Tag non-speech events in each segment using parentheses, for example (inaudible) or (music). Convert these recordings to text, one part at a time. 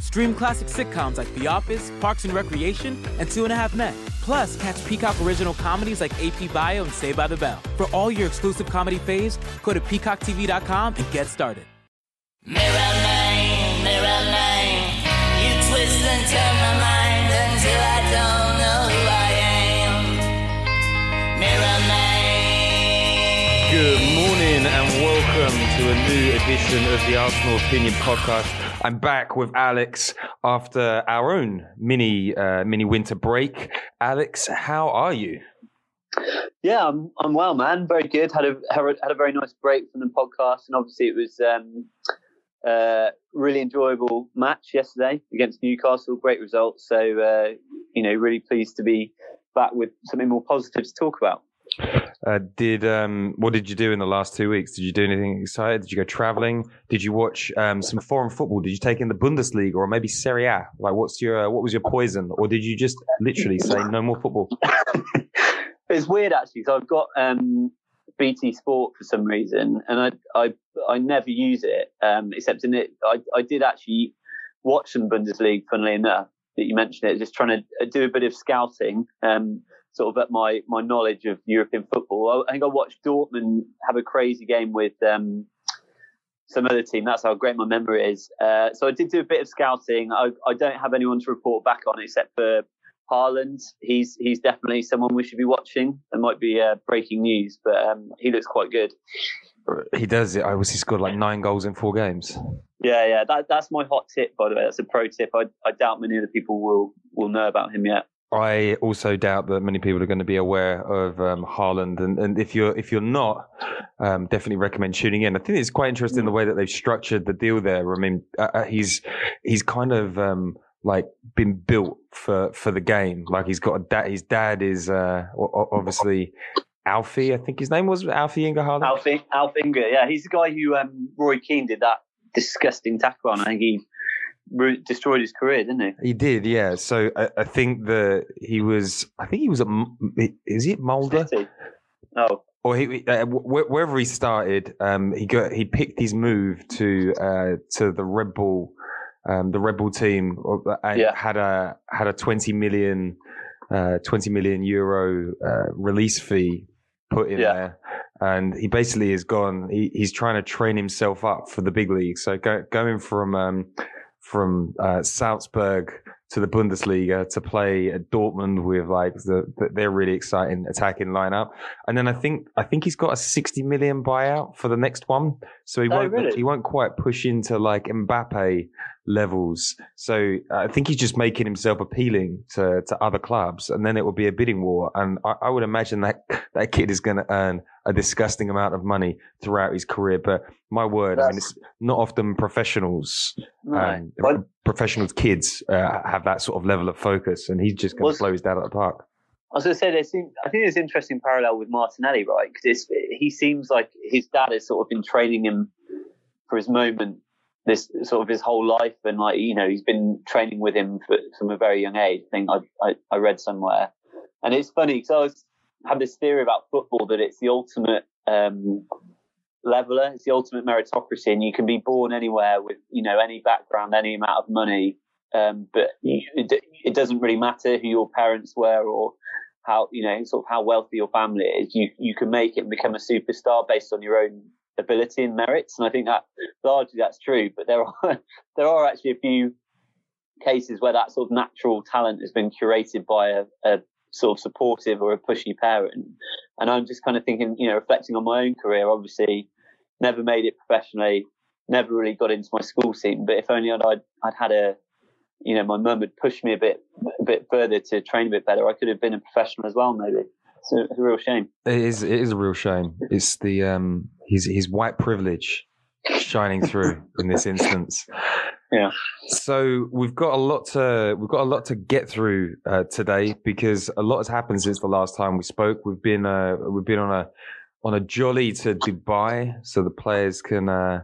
Stream classic sitcoms like The Office, Parks and Recreation, and Two and a Half Men. Plus, catch Peacock original comedies like AP Bio and Saved by the Bell. For all your exclusive comedy faves, go to peacocktv.com and get started. Mirror man, mirror man, you twist and turn my mind until I don't know who I am. Mirror man. Good morning and welcome to a new edition of the Arsenal Opinion Podcast. I'm back with Alex after our own mini uh, mini winter break. Alex, how are you? Yeah, I'm I'm well, man. Very good. Had a had a very nice break from the podcast, and obviously it was um, uh, really enjoyable match yesterday against Newcastle. Great results. So uh, you know, really pleased to be back with something more positive to talk about. Uh, did um, what did you do in the last two weeks? Did you do anything exciting? Did you go traveling? Did you watch um, some foreign football? Did you take in the Bundesliga or maybe Serie A? Like, what's your uh, what was your poison? Or did you just literally say no more football? (coughs) it's weird actually. So I've got um, BT Sport for some reason, and I I I never use it um, except in it. I I did actually watch some Bundesliga. Funnily enough, that you mentioned it, just trying to do a bit of scouting. Um, sort of at my my knowledge of European football. I, think I watched Dortmund have a crazy game with um, some other team. That's how great my memory is. Uh, so I did do a bit of scouting. I, I don't have anyone to report back on except for Haaland. He's he's definitely someone we should be watching. There might be uh, breaking news, but um, he looks quite good. He does it. I was he scored like nine goals in four games. Yeah, yeah. That, that's my hot tip, by the way. That's a pro tip. I, I doubt many other people will will know about him yet. I also doubt that many people are going to be aware of um, Haaland, and, and if you're if you're not, um, definitely recommend tuning in. I think it's quite interesting the way that they've structured the deal there. I mean, uh, uh he's he's kind of um, like been built for for the game. Like he's got a dad. His dad is uh, obviously Alfie. I think his name was Alfie Haaland. Alfie Alfie Inge. Yeah, he's the guy who um, Roy Keane did that disgusting tackle on. I think he destroyed his career, didn't he? He did, yeah. So I, I think that he was. I think he was at. Is he at Molde? City. Oh. Or he, uh, wherever he started, um, he got he picked his move to uh, to the Red Bull, um, the Red Bull team, uh, and yeah. had a had a twenty million, uh, twenty million euro uh, release fee put in yeah. there, and he basically is gone. He, he's trying to train himself up for the big league. So go, going from um, from uh, Salzburg to the Bundesliga to play at Dortmund with like the, the, their really exciting attacking lineup. And then I think I think he's got a 60 million buyout for the next one. So he oh, won't really? he won't quite push into like Mbappe levels. So I think he's just making himself appealing to, to other clubs and then it will be a bidding war. And I, I would imagine that that kid is going to earn a disgusting amount of money throughout his career. But my word, That's... I mean, it's not often professionals, right. um, professionals, kids uh, have that sort of level of focus, and he's just going to blow his dad out of the park. I was going to say, there's, I think there's an interesting parallel with Martinelli, right? Because he seems like his dad has sort of been training him for his moment this sort of his whole life, and like you know, he's been training with him for, from a very young age. I think I I, I read somewhere, and it's funny because I was have this theory about football that it's the ultimate um, leveler, it's the ultimate meritocracy, and you can be born anywhere with you know any background, any amount of money, um, but it, it doesn't really matter who your parents were or how you know sort of how wealthy your family is. You you can make it and become a superstar based on your own ability and merits, and I think that largely that's true. But there are (laughs) there are actually a few cases where that sort of natural talent has been curated by a, a sort of supportive or a pushy parent. And I'm just kind of thinking, you know, reflecting on my own career, obviously never made it professionally, never really got into my school scene. But if only I'd, I'd, I'd had a, you know, my mum had pushed me a bit, a bit further to train a bit better, I could have been a professional as well, maybe. It's a, it's a real shame. It is. It is a real shame. It's the um, his his white privilege shining through in this instance. Yeah. So we've got a lot to we've got a lot to get through uh, today because a lot has happened since the last time we spoke. We've been uh, we've been on a on a jolly to Dubai, so the players can uh,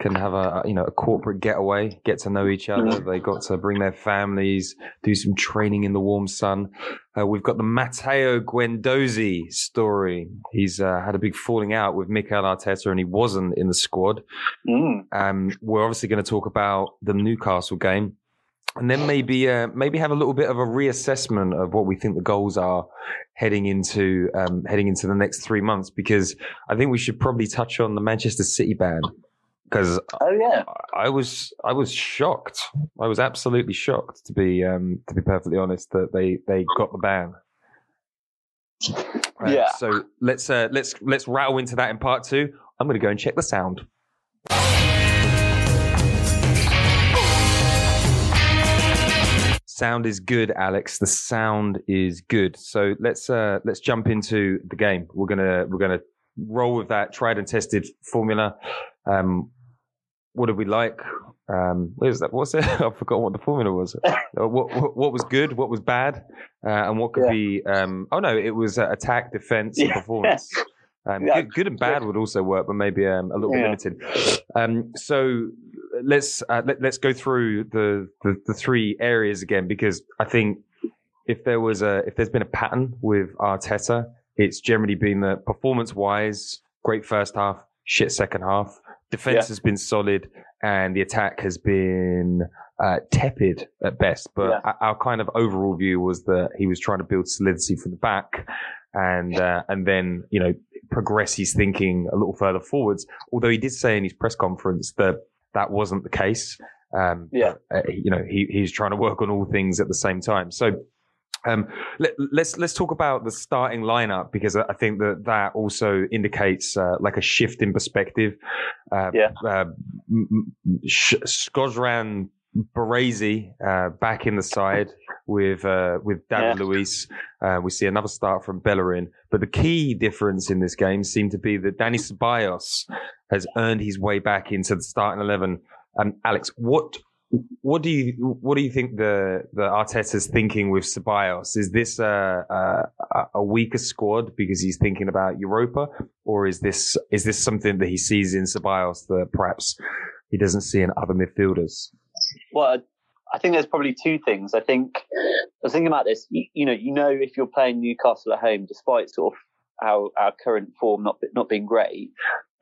can have a you know a corporate getaway, get to know each other. Mm-hmm. They got to bring their families, do some training in the warm sun. Uh, we've got the Matteo Guendouzi story. He's uh, had a big falling out with Mikel Arteta, and he wasn't in the squad. Mm. Um, we're obviously going to talk about the Newcastle game. And then maybe uh, maybe have a little bit of a reassessment of what we think the goals are heading into um, heading into the next three months because I think we should probably touch on the Manchester City ban because oh yeah, I, was I was shocked. I was absolutely shocked to be um, to be perfectly honest that they they got the ban. Yeah. So let's uh, let's let's rattle into that in part two. I'm going to go and check the sound. Sound is good, Alex. The sound is good. So let's uh, let's jump into the game. We're gonna we're gonna roll with that tried and tested formula. Um, what did we like? Um, where's that? What's it? (laughs) I forgot what the formula was. (laughs) Uh, what, what, what was good? What was bad? Uh, and what could yeah. be? Um, oh no, it was uh, attack, defense, yeah. performance. (laughs) Um, yeah. good, good, and bad would also work, but maybe um, a little bit limited. Um, so let's uh, let, us go through the, the, the three areas again because I think if there was a if there's been a pattern with Arteta, it's generally been that performance wise, great first half, shit second half. Defense yeah. has been solid, and the attack has been uh, tepid at best. But yeah. our kind of overall view was that he was trying to build solidity from the back, and uh, and then you know progress his thinking a little further forwards. Although he did say in his press conference that that wasn't the case. Um, yeah, uh, you know he he's trying to work on all things at the same time. So um, let, us let's, let's talk about the starting lineup because I think that that also indicates uh, like a shift in perspective. Uh, yeah. Uh, Baresi uh, back in the side with uh, with David yeah. Luiz. Uh, we see another start from Bellerin, but the key difference in this game seemed to be that Dani Ceballos has earned his way back into the starting eleven. Um, Alex, what what do you what do you think the the Arteta's thinking with Ceballos? Is this a, a, a weaker squad because he's thinking about Europa, or is this is this something that he sees in Ceballos that perhaps he doesn't see in other midfielders? Well, I think there's probably two things. I think I was thinking about this. You, you know, you know, if you're playing Newcastle at home, despite sort of our, our current form not not being great,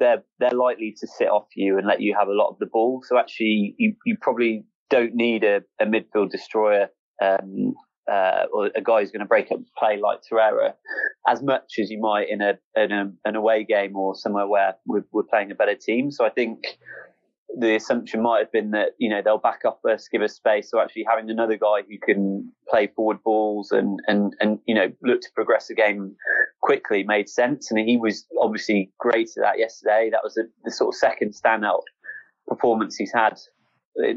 they're they're likely to sit off you and let you have a lot of the ball. So actually, you you probably don't need a, a midfield destroyer um, uh, or a guy who's going to break up play like Torreira as much as you might in a in a, an away game or somewhere where we're, we're playing a better team. So I think the assumption might have been that you know they'll back up us, give us space. So actually having another guy who can play forward balls and and and you know look to progress the game quickly made sense. And he was obviously great at that yesterday. That was a, the sort of second standout performance he's had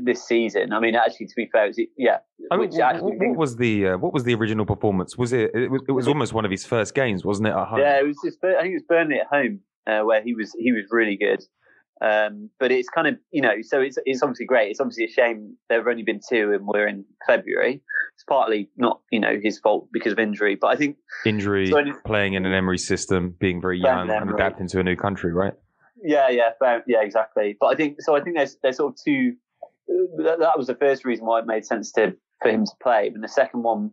this season. I mean, actually, to be fair, it, yeah. I mean, what, what, was the uh, what was the original performance? Was it? It was, it was almost one of his first games, wasn't it? At home. Yeah, it was. His, I think it was Burnley at home uh, where he was he was really good. Um, but it's kind of, you know, so it's, it's obviously great. It's obviously a shame there have only been two and we're in February. It's partly not, you know, his fault because of injury, but I think injury, so playing in an Emery system, being very young and adapting to a new country, right? Yeah, yeah, fair, yeah, exactly. But I think so. I think there's there's sort of two. That, that was the first reason why it made sense to for him to play. And the second one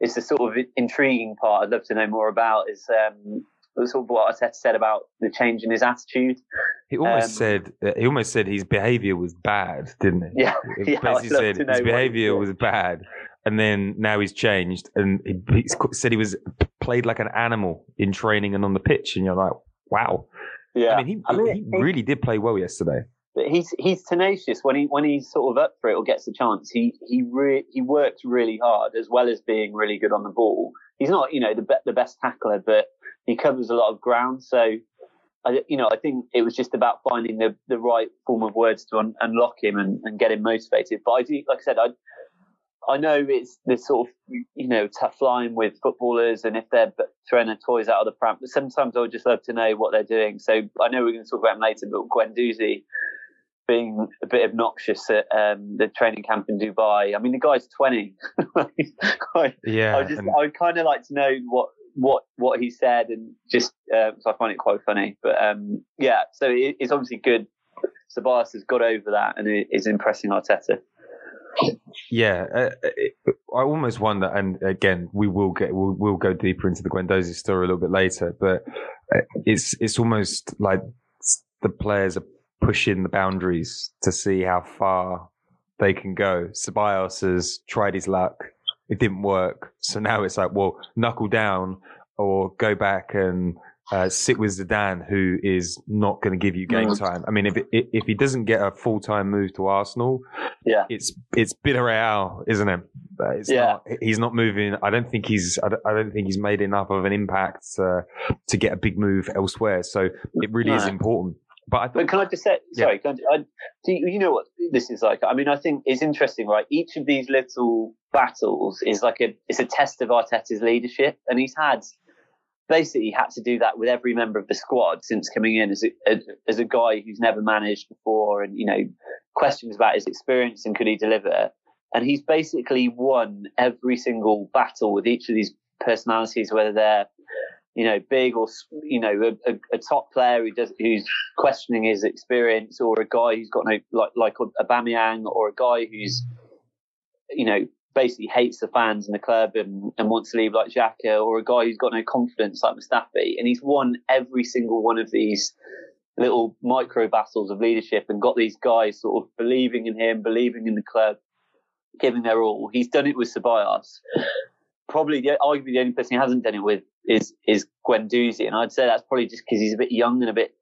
is the sort of intriguing part. I'd love to know more about is um, sort of what Arteta said about the change in his attitude. He almost um, said he almost said his behaviour was bad, didn't he? Yeah, he (laughs) yeah, basically said his behaviour was bad, and then now he's changed, and he, he, said he was played like an animal in training and on the pitch, and you're like, wow. Yeah, I mean, he, I mean, he, he really did play well yesterday. But he's he's tenacious when he when he's sort of up for it or gets a chance. He he re- he works really hard as well as being really good on the ball. He's not you know the be- the best tackler, but he covers a lot of ground. So, I, you know, I think it was just about finding the, the right form of words to un- unlock him and, and get him motivated. But I do, like I said, I I know it's this sort of you know tough line with footballers, and if they're throwing their toys out of the pram. But sometimes I would just love to know what they're doing. So I know we're going to talk about him later, but Guendouzi being a bit obnoxious at um, the training camp in Dubai. I mean, the guy's twenty. (laughs) I, yeah, I just I kind of like to know what what what he said, and just uh, so I find it quite funny. But um, yeah, so it, it's obviously good. Ceballos has got over that and is impressing Arteta. Yeah, uh, it, I almost wonder, and again, we will get we'll, we'll go deeper into the Guendouzi story a little bit later, but uh, it's it's almost like the players are pushing the boundaries to see how far they can go. Ceballos has tried his luck it didn't work. So now it's like, well, knuckle down or go back and uh, sit with Zidane, who is not going to give you game time. I mean, if it, if he doesn't get a full time move to Arsenal, yeah, it's it's Villarreal, isn't it? It's yeah, not, he's not moving. I don't think he's. I don't, I don't, think he's made enough of an impact to, to get a big move elsewhere. So it really no. is important. But, I but can I just say, sorry, yeah. I, do you, you know what this is like? I mean, I think it's interesting, right? Each of these little battles is like a, it's a test of Arteta's leadership. And he's had, basically had to do that with every member of the squad since coming in as a, as a guy who's never managed before and, you know, questions about his experience and could he deliver. And he's basically won every single battle with each of these personalities, whether they're you know, big or you know, a, a, top player who does who's questioning his experience, or a guy who's got no like like Aubameyang, or a guy who's you know basically hates the fans and the club and, and wants to leave like Xhaka, or a guy who's got no confidence like Mustafi, and he's won every single one of these little micro battles of leadership and got these guys sort of believing in him, believing in the club, giving their all. He's done it with Ceballos probably the, arguably the only person he hasn't done it with is is Guendouzi, and I'd say that's probably just because he's a bit young and a bit,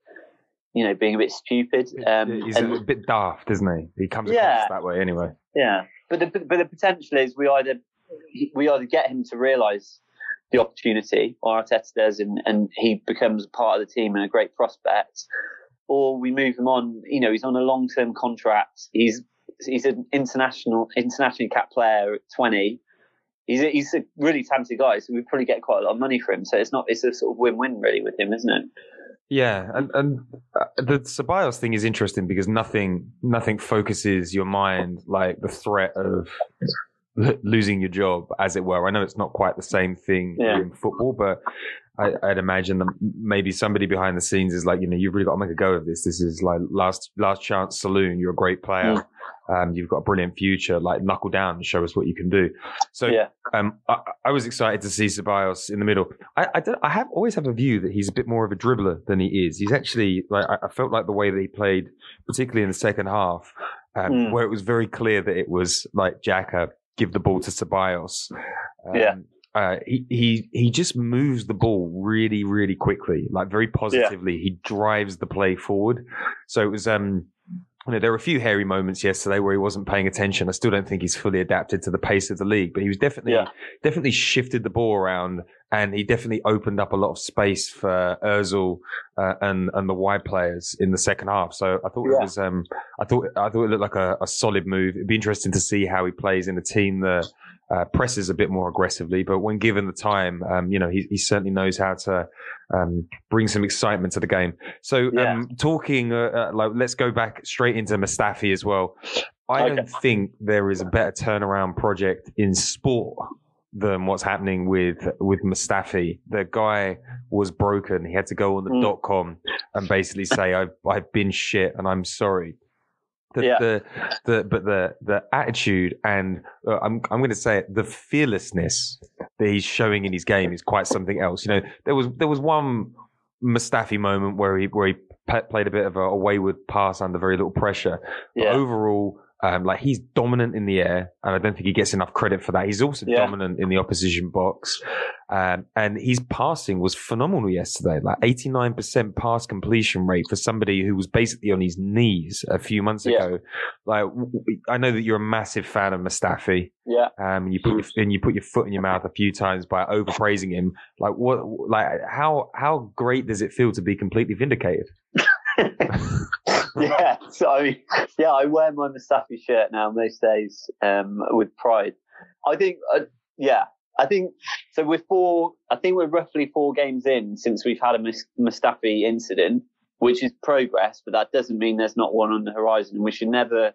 you know, being a bit stupid. Um, he's and, a bit daft, isn't he? He comes yeah, across that way anyway. Yeah, but the but the potential is we either we either get him to realise the opportunity, or Arteta does, and, and he becomes part of the team and a great prospect, or we move him on. You know, he's on a long term contract. He's he's an international internationally capped player at 20 he's a, he's a really talented guy, so we probably get quite a lot of money for him. So it's not it's a sort of win win really with him, isn't it? Yeah, and and uh, the Ceballos thing is interesting because nothing nothing focuses your mind like the threat of losing your job, as it were. I know it's not quite the same thing yeah. in football, but I, would imagine that maybe somebody behind the scenes is like, you know, you've really got to make a go of this. This is like last last chance saloon. You're a great player. Mm. Um, you've got a brilliant future. Like knuckle down and show us what you can do. So yeah. um, I, I, was excited to see Ceballos in the middle. I, I, I, have always have a view that he's a bit more of a dribbler than he is. He's actually like I, felt like the way that he played, particularly in the second half, um, mm. where it was very clear that it was like Xhaka give the ball to Ceballos. Um, yeah. Uh, he, he he just moves the ball really really quickly, like very positively. Yeah. He drives the play forward. So it was um you know, there were a few hairy moments yesterday where he wasn't paying attention. I still don't think he's fully adapted to the pace of the league, but he was definitely yeah. definitely shifted the ball around, and he definitely opened up a lot of space for Özil uh, and and the wide players in the second half. So I thought yeah. it was um I thought I thought it looked like a, a, solid move. It'd be interesting to see how he plays in a team that uh, presses a bit more aggressively, but when given the time, um, you know, he, he certainly knows how to um, bring some excitement to the game. So, yeah. um, talking, uh, uh, like, let's go back straight into Mustafi as well. I okay. don't think there is a better turnaround project in sport than what's happening with with Mustafi. The guy was broken. He had to go on the mm. dot com and basically say, "I've I've been shit and I'm sorry." The, yeah. the, the, but the, the attitude and uh, I'm, I'm going to say it, the fearlessness that he's showing in his game is quite something else. You know, there was, there was one Mustafi moment where he, where he played a bit of a, a wayward pass under very little pressure. Yeah. Overall, um, like he's dominant in the air, and I don't think he gets enough credit for that. He's also yeah. dominant in the opposition box, um, and his passing was phenomenal yesterday. Like eighty nine percent pass completion rate for somebody who was basically on his knees a few months yeah. ago. Like I know that you're a massive fan of Mustafi, yeah. Um, and you put your, and you put your foot in your mouth a few times by overpraising him. Like what? Like how how great does it feel to be completely vindicated? (laughs) (laughs) yeah, so I mean, yeah, I wear my Mustafi shirt now most days um, with pride. I think, uh, yeah, I think so. We're four. I think we're roughly four games in since we've had a Mustafi incident, which is progress, but that doesn't mean there's not one on the horizon. We should never,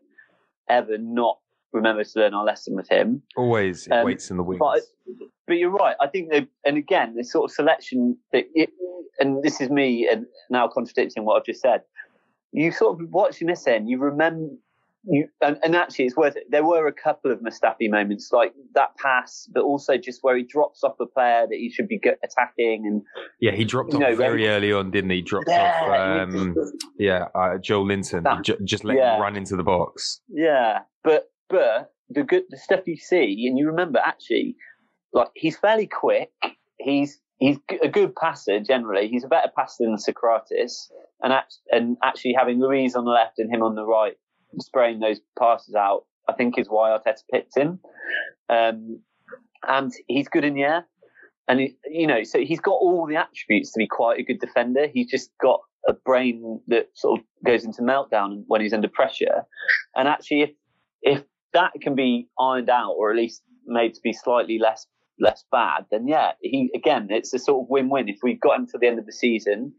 ever not remember to learn our lesson with him. Always um, waits in the wings. But, but you're right. I think, they, and again, this sort of selection that, it, and this is me and now contradicting what I've just said you sort of watching this end, you remember you and, and, actually it's worth it. There were a couple of Mustafi moments like that pass, but also just where he drops off a player that he should be attacking and yeah, he dropped off know, very early on, didn't he? Dropped yeah, off, um, yeah, uh, Joelinton. That, j- just let yeah. him run into the box. Yeah, but but the good the stuff you see and you remember actually, like he's fairly quick. He's he's a good passer generally. He's a better passer than Sokratis, and and actually having Luiz on the left and him on the right, spraying those passes out, I think is why Arteta picked him. Um, and he's good in the air, and he, you know, so he's got all the attributes to be quite a good defender. He's just got a brain that sort of goes into meltdown when he's under pressure. And actually, if if that can be ironed out, or at least made to be slightly less less bad, then yeah, he again, it's a sort of win-win. If we've got him to the end of the season,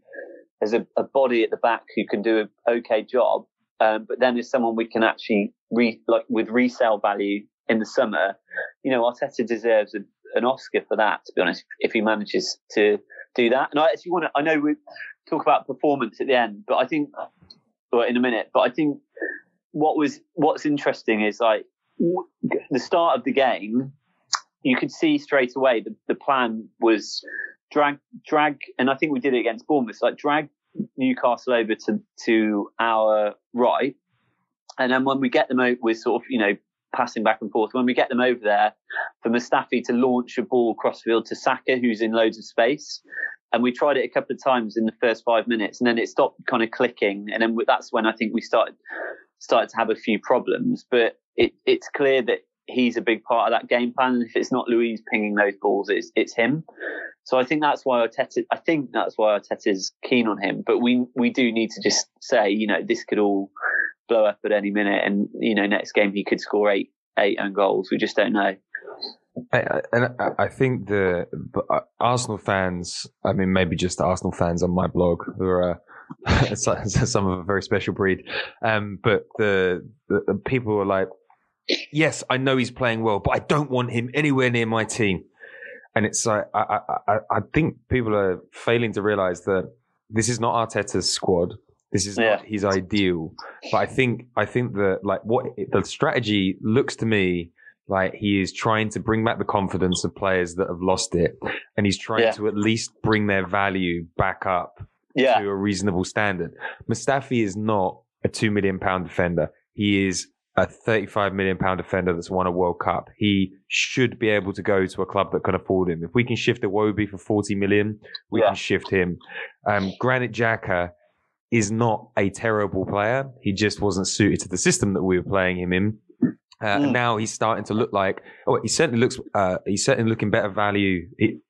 there's a, a body at the back who can do an okay job, um, but then there's someone we can actually re, like with resale value in the summer. You know, Arteta deserves a, an Oscar for that. To be honest, if he manages to do that, and I actually want to. I know we talk about performance at the end, but I think, well, in a minute, but I think what was what's interesting is like the start of the game you could see straight away the, the plan was drag, drag, and I think we did it against Bournemouth, like drag Newcastle over to, to our right. And then when we get them out, we're sort of, you know, passing back and forth. When we get them over there, for Mustafi to launch a ball across field to Saka, who's in loads of space. And we tried it a couple of times in the first five minutes, and then it stopped kind of clicking. And then that's when I think we started started to have a few problems. But it, it's clear that he's a big part of that game plan. And if it's not Luiz pinging those balls, it's it's him. So I think that's why Arteta. I think that's why Arteta's keen on him. But we we do need to just say, you know, this could all blow up at any minute, and you know, next game he could score eight eight own goals. We just don't know. And I think the uh, Arsenal fans, I mean, maybe just the Arsenal fans on my blog who are uh, (laughs) some of a very special breed. Um, but the, the, the people are like, yes, I know he's playing well, but I don't want him anywhere near my team. And it's like I, I, I think people are failing to realize that this is not Arteta's squad. This is yeah. not his ideal. But I think I think that like what the strategy looks to me like he is trying to bring back the confidence of players that have lost it, and he's trying yeah. to at least bring their value back up yeah. to a reasonable standard. Mustafi is not a two million pound defender. He is a 35 million pound defender that's won a World Cup. He should be able to go to a club that can afford him. If we can shift Iwobi for 40 million, we yeah. can shift him. Um, Granit Xhaka is not a terrible player. He just wasn't suited to the system that we were playing him in. Uh, mm. Now he's starting to look like. Oh, he certainly looks. Uh, he's certainly looking better value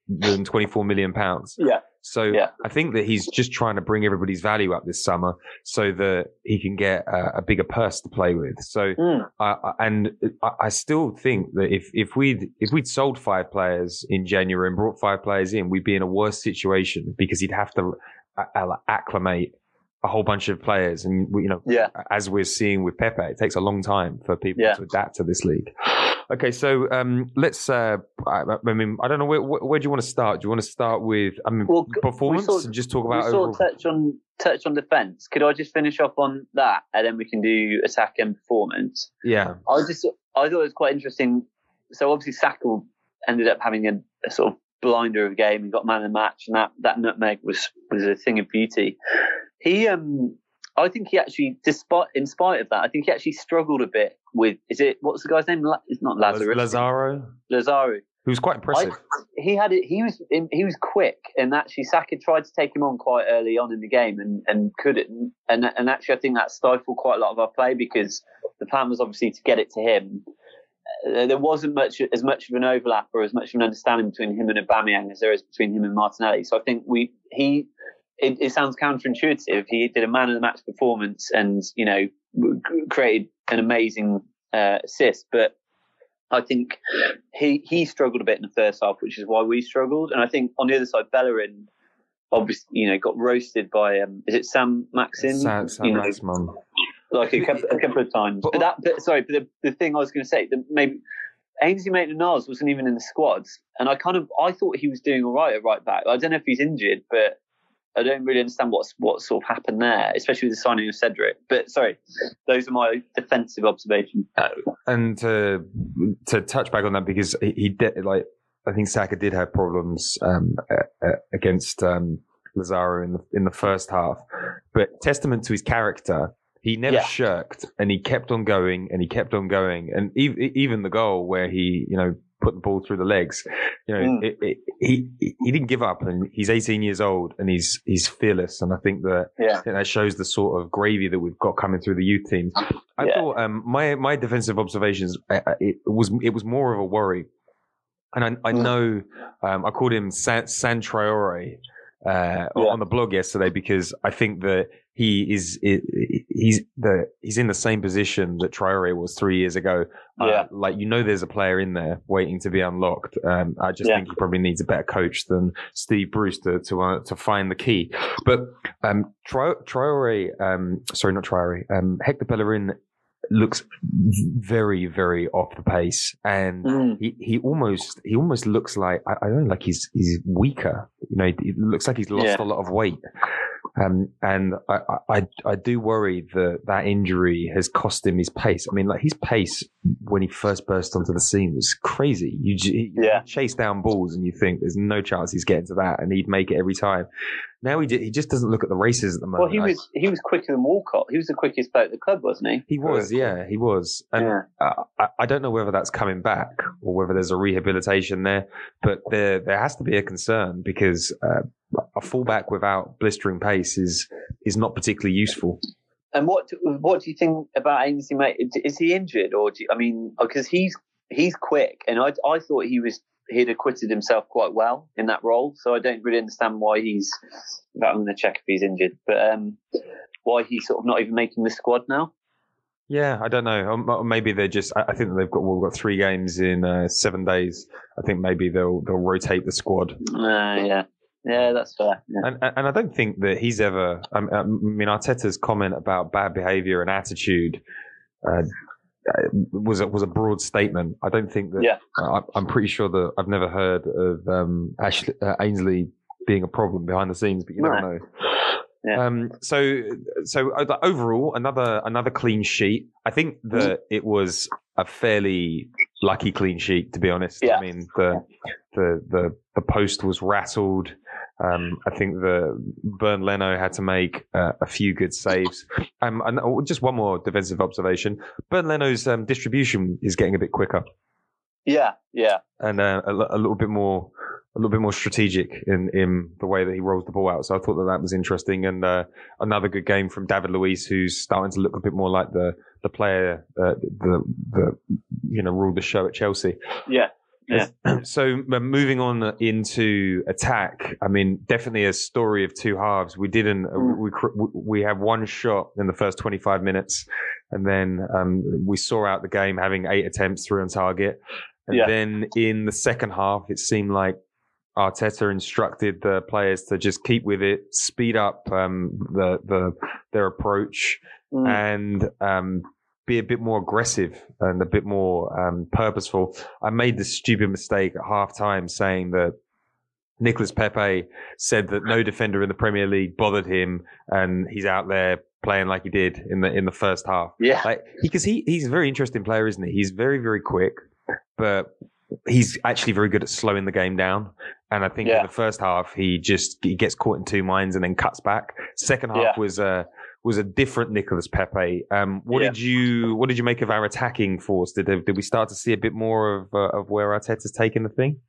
than 24 million pounds. Yeah. So yeah. I think that he's just trying to bring everybody's value up this summer so that he can get a, a bigger purse to play with. So, mm. I, and I, still think that if, if we'd, if we'd sold five players in January and brought five players in, we'd be in a worse situation because he'd have to acclimate a whole bunch of players, and you know, yeah. as we're seeing with Pepe, it takes a long time for people yeah. to adapt to this league. (sighs) (sighs) Okay, so um, let's. Uh, I, I, mean, I don't know where, where, do you want to start. Do you want to start with I mean well, performance and just talk about? We sort of touch on touch on defense. Could I just finish off on that, and then we can do attack and performance? Yeah, I just I thought it was quite interesting. So obviously Saka ended up having a, a sort of blinder of a game. He got man of the match, and that that nutmeg was was a thing of beauty. He um I think he actually, despite in spite of that, I think he actually struggled a bit with. Is it what's the guy's name? It's not Lazarus. Lazaro. Lazaro. Who's quite impressive. I, he had it. He was he was quick, and actually Saka tried to take him on quite early on in the game, and and couldn't. And and actually, I think that stifled quite a lot of our play because the plan was obviously to get it to him. Uh, there wasn't much as much of an overlap or as much of an understanding between him and Aubameyang as there is between him and Martinelli. So I think we he it, it, sounds counterintuitive. He did a man of the match performance and, you know, created an amazing uh, assist. But I think he, he struggled a bit in the first half, which is why we struggled. And I think on the other side, Bellerin obviously, you know, got roasted by, um, is it Saint-Maximin? Sam, Sam you know, Like a couple, a couple of times. But that, but, sorry, but the, the thing I was going to say, the, maybe Ainsley Maitland-Niles wasn't even in the squads, and I kind of I thought he was doing all right at right back. I don't know if he's injured, but I don't really understand what's what sort of happened there, especially with the signing of Cedric. But sorry, those are my defensive observations. Uh, and to to touch back on that because he, he did like I think Saka did have problems um, uh, against um, Lazaro in the in the first half, but testament to his character. He never yeah. shirked, and he kept on going, and he kept on going, and even the goal where he, you know, put the ball through the legs. You know, mm. it, it, he he didn't give up, and he's 18 years old, and he's he's fearless. And I think that yeah. that shows the sort of gravy that we've got coming through the youth teams. I yeah. thought um, my my defensive observations it was it was more of a worry, and I, I mm. know um, I called him San, San Traore. Uh, yeah. on the blog yesterday because I think that he is he's the he's in the same position that Traore was three years ago. Uh, yeah. Uh, like you know, there's a player in there waiting to be unlocked. Um, I just yeah. think he probably needs a better coach than Steve Bruce to to, uh, to find the key. But um, Traore, um, sorry, not Traore, um, Hector Bellerin looks very, very off the pace, and mm. he, he almost he almost looks like I, I, don't know, like he's he's weaker. You know, it looks like he's lost yeah. a lot of weight. Um, and I, I, I do worry that that injury has cost him his pace. I mean, like his pace when he first burst onto the scene was crazy. You, you yeah. chase down balls and you think there's no chance he's getting to that, and he'd make it every time. Now he did, he just doesn't look at the races at the moment. Well, he was he was quicker than Walcott. He was the quickest player at the club, wasn't he? He was, yeah, he was. And yeah. uh, I, I don't know whether that's coming back or whether there's a rehabilitation there, but there there has to be a concern because uh, a fullback without blistering pace is is not particularly useful. And what what do you think about Ainsley? Mate, is he injured or do you, I mean, because he's he's quick, and I I thought he was he'd acquitted himself quite well in that role. So I don't really understand why he's. I'm going to check if he's injured, but um, why he's sort of not even making the squad now. Yeah, I don't know. maybe they're just. I think they've got. we've got three games in uh, seven days. I think maybe they'll they'll rotate the squad. Uh, yeah. Yeah, that's fair. Yeah. And and I don't think that he's ever. I mean, Arteta's comment about bad behaviour and attitude uh, was a, was a broad statement. I don't think that. Yeah. I, am pretty sure that I've never heard of um, Ashley, uh, Ainsley being a problem behind the scenes, but you never know. (laughs) Yeah. Um, so, so uh, overall, another another clean sheet. I think that mm-hmm. it was a fairly lucky clean sheet, to be honest. Yeah. I mean, the the the the post was rattled. Um, I think the Bernd Leno had to make uh, a few good saves. Um, and oh, just one more defensive observation: Bernd Leno's um, distribution is getting a bit quicker. Yeah, yeah, and uh, a, a, little bit more, a little bit more strategic in in the way that he rolls the ball out. So I thought that that was interesting, and uh, another good game from David Luiz, who's starting to look a bit more like the the player, uh, the the you know ruled the show at Chelsea. Yeah, yeah. (clears throat) So moving on into attack, I mean, definitely a story of two halves. We didn't. Uh, mm. We we have one shot in the first 25 minutes, and then um, we saw out the game having eight attempts, three on target, and yeah. then in the second half, it seemed like Arteta instructed the players to just keep with it, speed up um, the the their approach, mm. and um, be a bit more aggressive and a bit more um, purposeful. I made this stupid mistake at half time saying that Nicolas Pepe said that no defender in the Premier League bothered him, and he's out there playing like he did in the in the first half. Yeah, like, because he, he's a very interesting player, isn't he? He's very very quick, but he's actually very good at slowing the game down. And I think yeah. in the first half he just he gets caught in two minds and then cuts back. Second half yeah. was a was a different Nicolas Pepe. Um, what yeah. did you what did you make of our attacking force? Did did we start to see a bit more of uh, of where Arteta's taking the thing?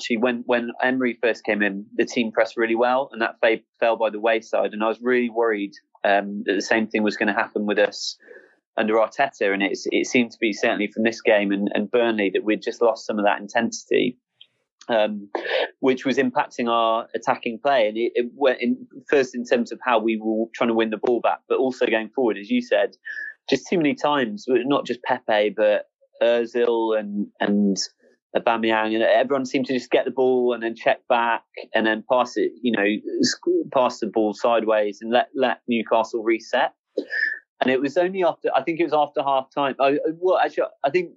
Actually, when when Emery first came in, the team pressed really well, and that fell by the wayside. And I was really worried um, that the same thing was going to happen with us under Arteta, and it's, it seemed to be certainly from this game and, and Burnley that we'd just lost some of that intensity. Um, which was impacting our attacking play. And it, it, went in first in terms of how we were trying to win the ball back, but also going forward, as you said, just too many times, not just Pepe, but Ozil and, and and everyone seemed to just get the ball and then check back and then pass it, you know, pass the ball sideways and let, let Newcastle reset. And it was only after, I think it was after half time. I, well, actually, I think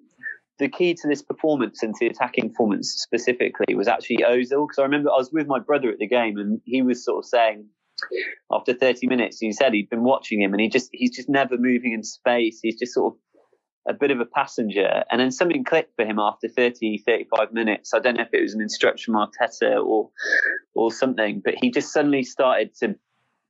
the key to this performance and to the attacking performance specifically was actually Ozil. Because I remember I was with my brother at the game and he was sort of saying, after 30 minutes, he said he'd been watching him and he just, he's just never moving in space. He's just sort of a bit of a passenger. And then something clicked for him after 30, 35 minutes. I don't know if it was an instruction from Arteta or, or something, but he just suddenly started to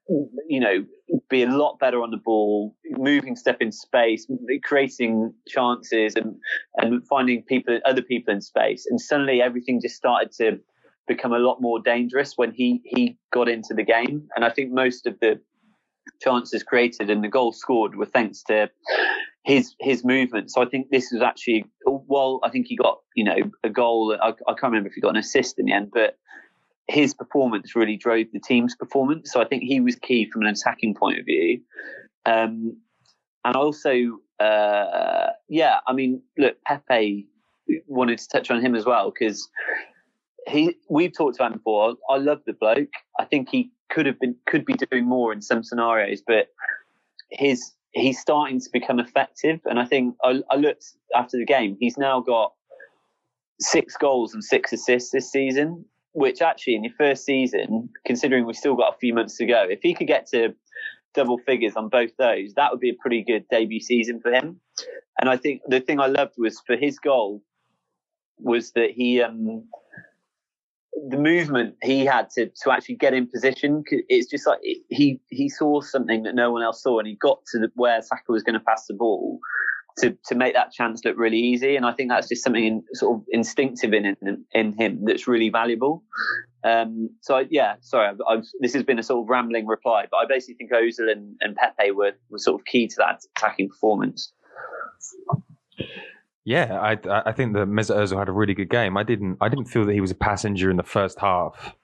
you know, be a lot better on the ball, moving stuff in space, creating chances, and and finding people, other people in space. And suddenly, everything just started to become a lot more dangerous when he he got into the game. And I think most of the chances created and the goals scored were thanks to his his movement. So I think this was actually well, I think he got you know a goal. I, I can't remember if he got an assist in the end, but his performance really drove the team's performance. So I think he was key from an attacking point of view. Um, and also, uh, yeah, I mean, look, Pepe wanted to touch on him as well because he we've talked about him before. I love the bloke. I think he could have been could be doing more in some scenarios, but his he's starting to become effective. And I think I, I looked after the game. He's now got six goals and six assists this season which actually in your first season, considering we've still got a few months to go, if he could get to double figures on both those, that would be a pretty good debut season for him. And I think the thing I loved was for his goal was that he um, the movement he had to to actually get in position. It's just like he he saw something that no one else saw, and he got to the, where Saka was going to pass the ball, to to make that chance look really easy. And I think that's just something in, sort of instinctive in in, in him that's really valuable. Um, so I, yeah, sorry, I've, I've, this has been a sort of rambling reply, but I basically think Ozil and, and Pepe were were sort of key to that attacking performance. Yeah, I I think that Mesut Ozil had a really good game. I didn't I didn't feel that he was a passenger in the first half.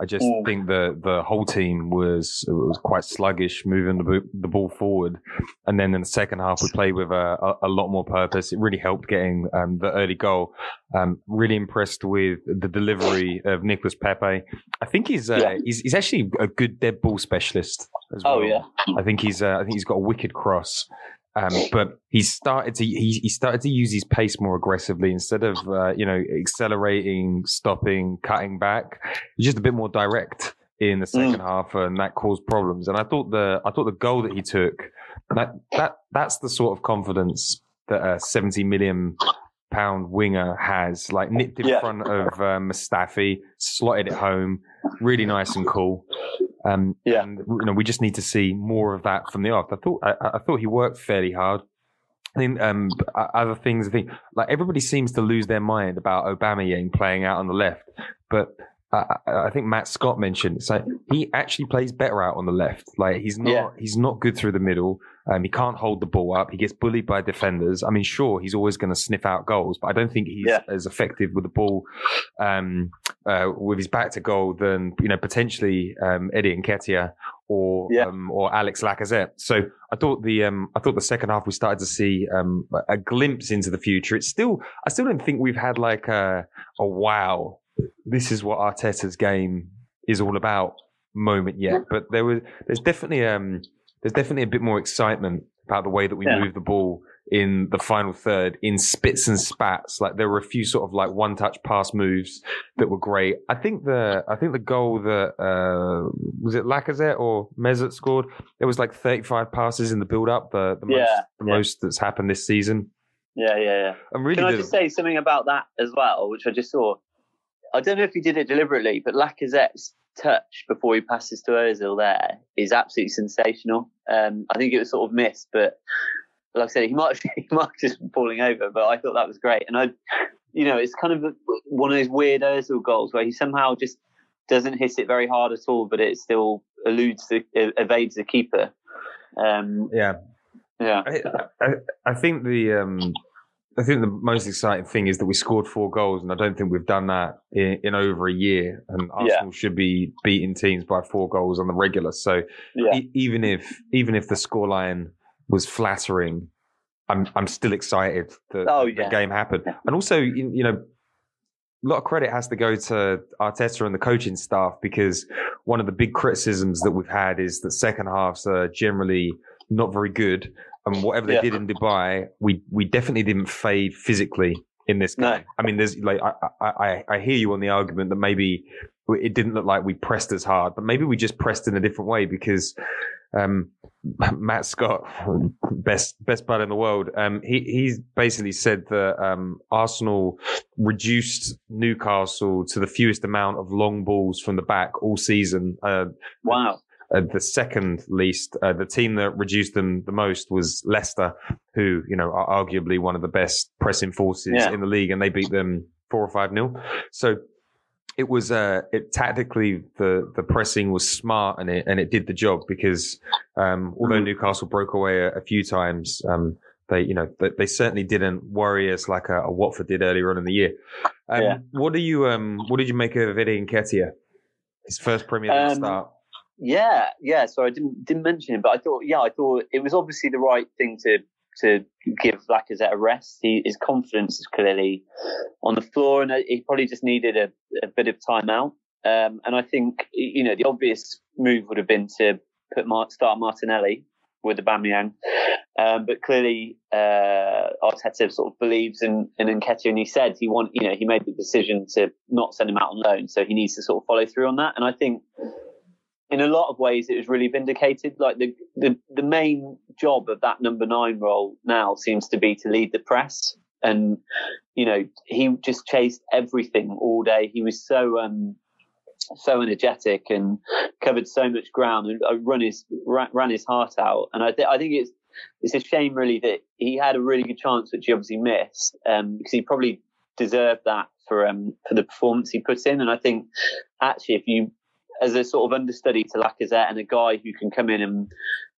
I just mm. think the the whole team was was quite sluggish, moving the the ball forward, and then in the second half we played with a, a, a lot more purpose. It really helped getting um, the early goal. Um, really impressed with the delivery of Nicolas Pepe. I think he's uh, yeah. he's, he's actually a good dead ball specialist as oh, well. Oh yeah, I think he's uh, I think he's got a wicked cross. Um, (laughs) but he started to he, he started to use his pace more aggressively instead of uh, you know accelerating, stopping, cutting back. He's just a bit more direct in the second mm. half, and that caused problems. And I thought the I thought the goal that he took that that that's the sort of confidence that a seventy million pound winger has. Like nipped in yeah. front of uh, Mustafi, slotted it home, really nice and cool. Um, yeah. And, you know, we just need to see more of that from the off. I thought I, I thought he worked fairly hard. I think um, other things. I think like everybody seems to lose their mind about Aubameyang playing out on the left, but I, I think Matt Scott mentioned so he actually plays better out on the left. Like he's not yeah. he's not good through the middle. Um, he can't hold the ball up. He gets bullied by defenders. I mean, sure, he's always going to sniff out goals, but I don't think he's yeah. as effective with the ball um, uh, with his back to goal than you know potentially um, Eddie Nketiah or yeah. um, or Alex Lacazette. So I thought the um, I thought the second half we started to see um, a glimpse into the future. It's still I still don't think we've had like a a wow this is what Arteta's game is all about moment yet. But there was there's definitely um there's definitely a bit more excitement about the way that we yeah. move the ball in the final third in spits and spats. Like there were a few sort of like one touch pass moves that were great. I think the I think the goal that uh, was it Lacazette or Mesut scored. There was like 35 passes in the build up. The, the yeah, most the yeah. most that's happened this season. Yeah, yeah, yeah. I'm really Can I just say something about that as well, which I just saw. I don't know if he did it deliberately, but Lacazette's touch before he passes to Ozil there is absolutely sensational. Um, I think it was sort of missed, but like I said, he might (laughs) he might just falling over, but I thought that was great. And I, you know, it's kind of one of those weird Ozil goals where he somehow just doesn't hit it very hard at all, but it still eludes the evades the keeper. Um, yeah, yeah. I, I, I think the um, I think the most exciting thing is that we scored four goals, and I don't think we've done that in, in over a year. And Arsenal yeah. should be beating teams by four goals on the regular. So yeah. e- even if even if the scoreline was flattering, I'm I'm still excited that oh, yeah. the game happened. And also, you know, a lot of credit has to go to Arteta and the coaching staff because one of the big criticisms that we've had is that second halves are generally not very good and whatever they yeah. did in Dubai, we we definitely didn't fade physically in this game. No. I mean, there's like I, I I hear you on the argument that maybe it didn't look like we pressed as hard, but maybe we just pressed in a different way because um, Matt Scott, best best player in the world, um, he he's basically said that um, Arsenal reduced Newcastle to the fewest amount of long balls from the back all season. Uh, wow. Uh, the second least, uh, the team that reduced them the most was Leicester, who you know are arguably one of the best pressing forces yeah. in the league, and they beat them four or five nil. So it was uh, it tactically the the pressing was smart and it and it did the job because um, although mm-hmm. Newcastle broke away a, a few times, um, they you know they, they, certainly didn't worry us like a, a, Watford did earlier on in the year. Um, yeah. What do you um what did you make of Eddie Nketiah? His first Premier League um, start. Yeah, yeah. So I didn't didn't mention him, but I thought, yeah, I thought it was obviously the right thing to to give Lacazette a rest. He, his confidence is clearly on the floor, and he probably just needed a, a bit of time out. Um, and I think you know the obvious move would have been to put Mar- start Martinelli with the Aubameyang. Um, but clearly, uh, Arteta sort of believes in, in Nketiah, and he said he want, you know, he made the decision to not send him out on loan, so he needs to sort of follow through on that. And I think in a lot of ways, it was really vindicated. Like the, the, the main job of that number nine role now seems to be to lead the press. And, you know, he just chased everything all day. He was so, um, so energetic and covered so much ground and uh, run his, ran his heart out. And I, th- I think it's, it's a shame really that he had a really good chance, which he obviously missed, um, because he probably deserved that for, um, for the performance he put in. And I think actually, if you as a sort of understudy to Lacazette and a guy who can come in and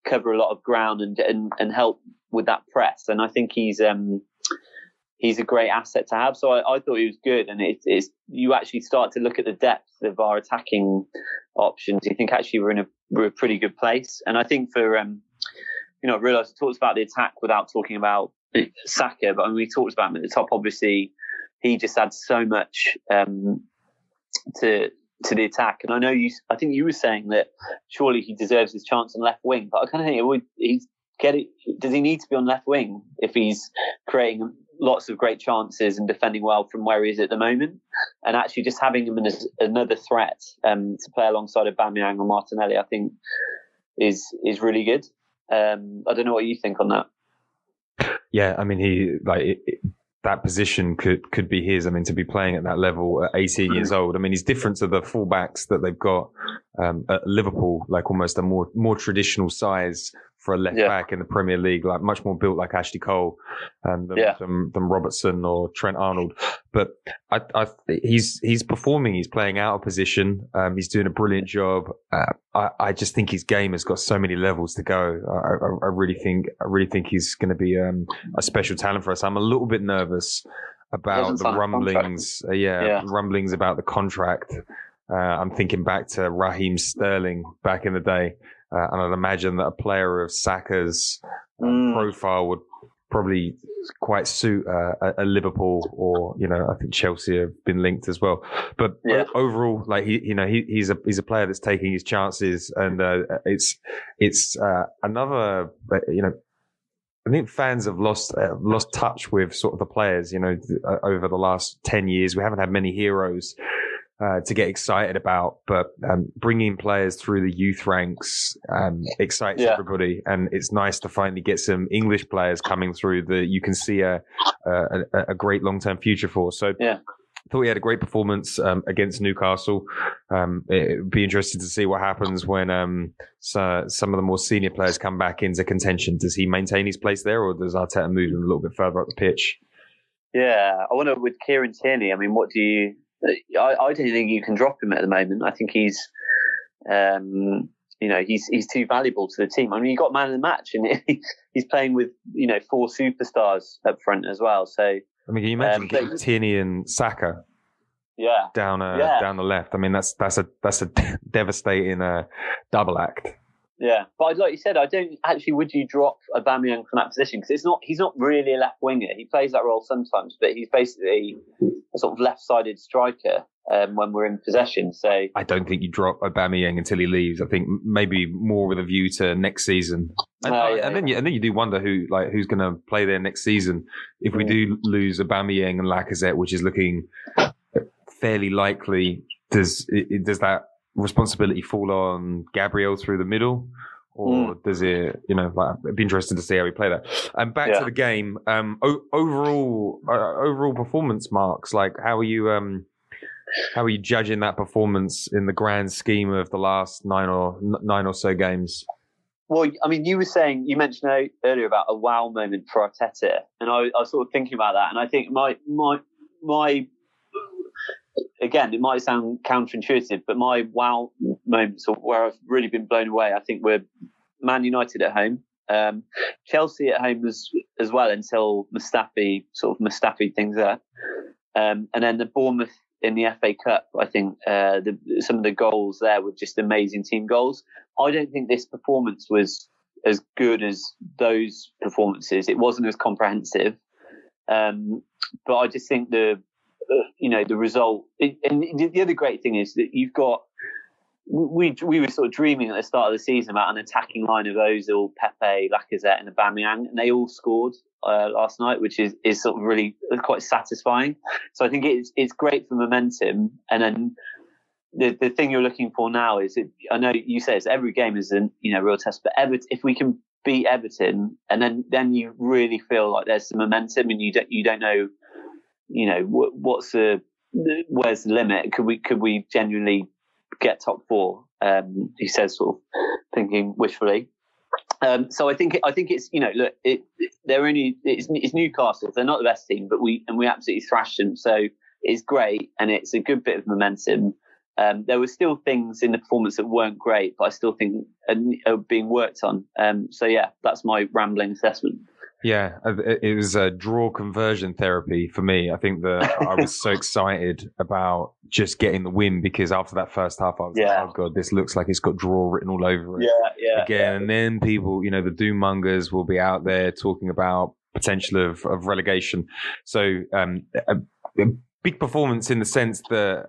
cover a lot of ground and and, and help with that press. And I think he's um he's a great asset to have. So I, I thought he was good. And it, it's you actually start to look at the depth of our attacking options. You think actually we're in a we're a pretty good place. And I think for um you know I realised I talked about the attack without talking about Saka, but I mean, we talked about him at the top. Obviously, he just adds so much um, to to the attack. And I know you, I think you were saying that surely he deserves his chance on left wing, but I kind of think it would, he's get it. Does he need to be on left wing if he's creating lots of great chances and defending well from where he is at the moment? And actually just having him as another threat um, to play alongside of Aubameyang or Martinelli, I think is, is really good. Um, I don't know what you think on that. Yeah, I mean, he like it, that position could could be his. I mean, to be playing at that level at 18 years old. I mean, he's different to the fullbacks that they've got um, at Liverpool, like almost a more more traditional size for a left yeah. back in the Premier League, like much more built like Ashley Cole um, than, yeah. than, than, Robertson or Trent Arnold. But I, I, he's he's performing. He's playing out of position. Um, he's doing a brilliant job. Uh, I, I, just think his game has got so many levels to go. I, I really think I really think he's going to be um, a special talent for us. I'm a little bit nervous about the rumblings. Uh, yeah, yeah, rumblings about the contract. Uh, I'm thinking back to Raheem Sterling back in the day. Uh, and I'd imagine that a player of Saka's uh, mm. profile would probably quite suit uh, a, a, Liverpool or you know I think Chelsea have been linked as well. But yeah. overall, like he you know he, he's a he's a player that's taking his chances, and uh, it's it's uh, another you know. I think fans have lost uh, lost touch with sort of the players, you know, uh, over the last ten years. We haven't had many heroes uh, to get excited about. But um, bringing players through the youth ranks um, excites yeah. everybody, and it's nice to finally get some English players coming through that you can see a a, a great long term future for. So yeah. I thought he had a great performance um, against Newcastle. Um, it would be interesting to see what happens when um, so some of the more senior players come back into contention. Does he maintain his place there, or does Arteta move him a little bit further up the pitch? Yeah, I wonder with Kieran Tierney. I mean, what do you I, I don't think you can drop him at the moment. I think he's, um, you know, he's he's too valuable to the team. I mean, he got man of the match, and (laughs) he's playing with you know four superstars up front as well. So I mean, can you imagine um, Tierney and Saka? Yeah, down uh, yeah. down the left. I mean, that's that's a that's a (laughs) devastating uh, double act. Yeah, but like you said, I don't actually. Would you drop Aubameyang from that position because it's not he's not really a left winger. He plays that role sometimes, but he's basically a sort of left-sided striker um, when we're in possession. So I don't think you drop Aubameyang until he leaves. I think maybe more with a view to next season, and, uh, yeah, and then you, and then you do wonder who like who's going to play there next season if we do lose Aubameyang and Lacazette, which is looking fairly likely. Does does that responsibility fall on Gabriel through the middle? Or mm. does it, you know, like, it'd be interesting to see how we play that. And back yeah. to the game, um, o- overall, uh, overall performance marks. Like, how are you, um, how are you judging that performance in the grand scheme of the last nine or nine or so games? Well, I mean, you were saying you mentioned earlier about a wow moment for Arteta, and I, I was sort of thinking about that, and I think my my my again, it might sound counterintuitive, but my wow moments where I've really been blown away, I think we're Man United at home, um, Chelsea at home as as well until Mustafi sort of Mustafi things there, um, and then the Bournemouth in the FA Cup. I think uh, the, some of the goals there were just amazing team goals. I don't think this performance was as good as those performances. It wasn't as comprehensive, um, but I just think the you know, the result. And the other great thing is that you've got, we we were sort of dreaming at the start of the season about an attacking line of Ozil, Pepe, Lacazette, and Aubameyang, and they all scored uh, last night, which is is sort of really quite satisfying. So I think it's it's great for momentum, and then the the thing you're looking for now is it, I know you say it's every game is a you know real test, but if we can beat Everton, and then then you really feel like there's some momentum, and you don't you don't know you know, what's the where's the limit? Could we could we genuinely get top four? Um, he says, sort of thinking wishfully. Um, so I think I think it's you know look it, they're only it's, it's Newcastle they're not the best team but we and we absolutely thrashed them so it's great and it's a good bit of momentum. Um, there were still things in the performance that weren't great but I still think are, are being worked on. Um, so yeah, that's my rambling assessment. Yeah, uh, it was a draw conversion therapy for me. I think that I was so (laughs) excited about just getting the win because after that first half, I was yeah. like, oh god, this looks like it's got draw written all over it. Yeah, yeah. Again, yeah. and then people, you know, the doom mongers will be out there talking about potential of, of relegation. So, um, a, a big performance in the sense that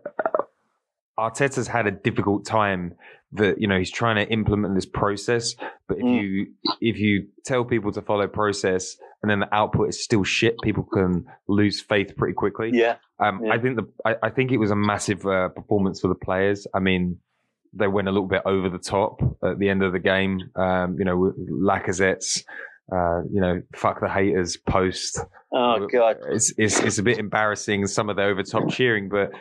Arteta's had a difficult time that you know he's trying to implement this process but if mm. you if you tell people to follow process and then the output is still shit people can lose faith pretty quickly yeah, um, yeah. i think the I, I, think it was a massive uh, performance for the players i mean they went a little bit over the top at the end of the game um, you know lacazette's uh, you know, fuck the haters post. Oh god, it's it's it's a bit embarrassing some of the over top (laughs) cheering, but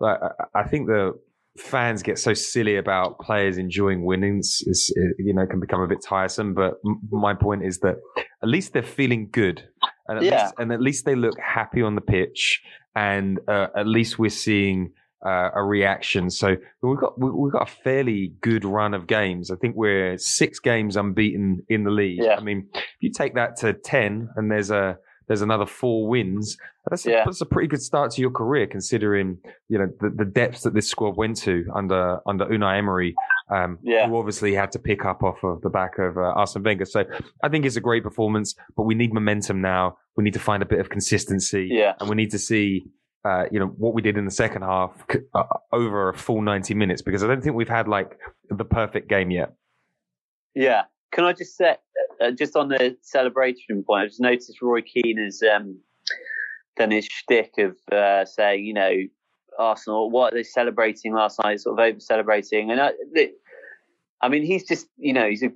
like I think the fans get so silly about players enjoying winnings is you know can become a bit tiresome but my point is that at least they're feeling good and at, yeah. least, and at least they look happy on the pitch and uh, at least we're seeing uh, a reaction so we've got we've got a fairly good run of games i think we're six games unbeaten in the league yeah. i mean if you take that to 10 and there's a there's another four wins. That's a, yeah. that's a pretty good start to your career, considering you know the, the depths that this squad went to under under Unai Emery um, yeah. who obviously had to pick up off of the back of uh, Arsene Wenger. So I think it's a great performance, but we need momentum now. We need to find a bit of consistency, yeah. and we need to see. Uh, you know what we did in the second half uh, over a full 90 minutes because I don't think we've had like the perfect game yet. Yeah, can I just say, uh, just on the celebration point, I just noticed Roy Keane has um, done his shtick of uh, saying, you know, Arsenal, what are they celebrating last night? Sort of over celebrating, and I, I mean, he's just, you know, he's a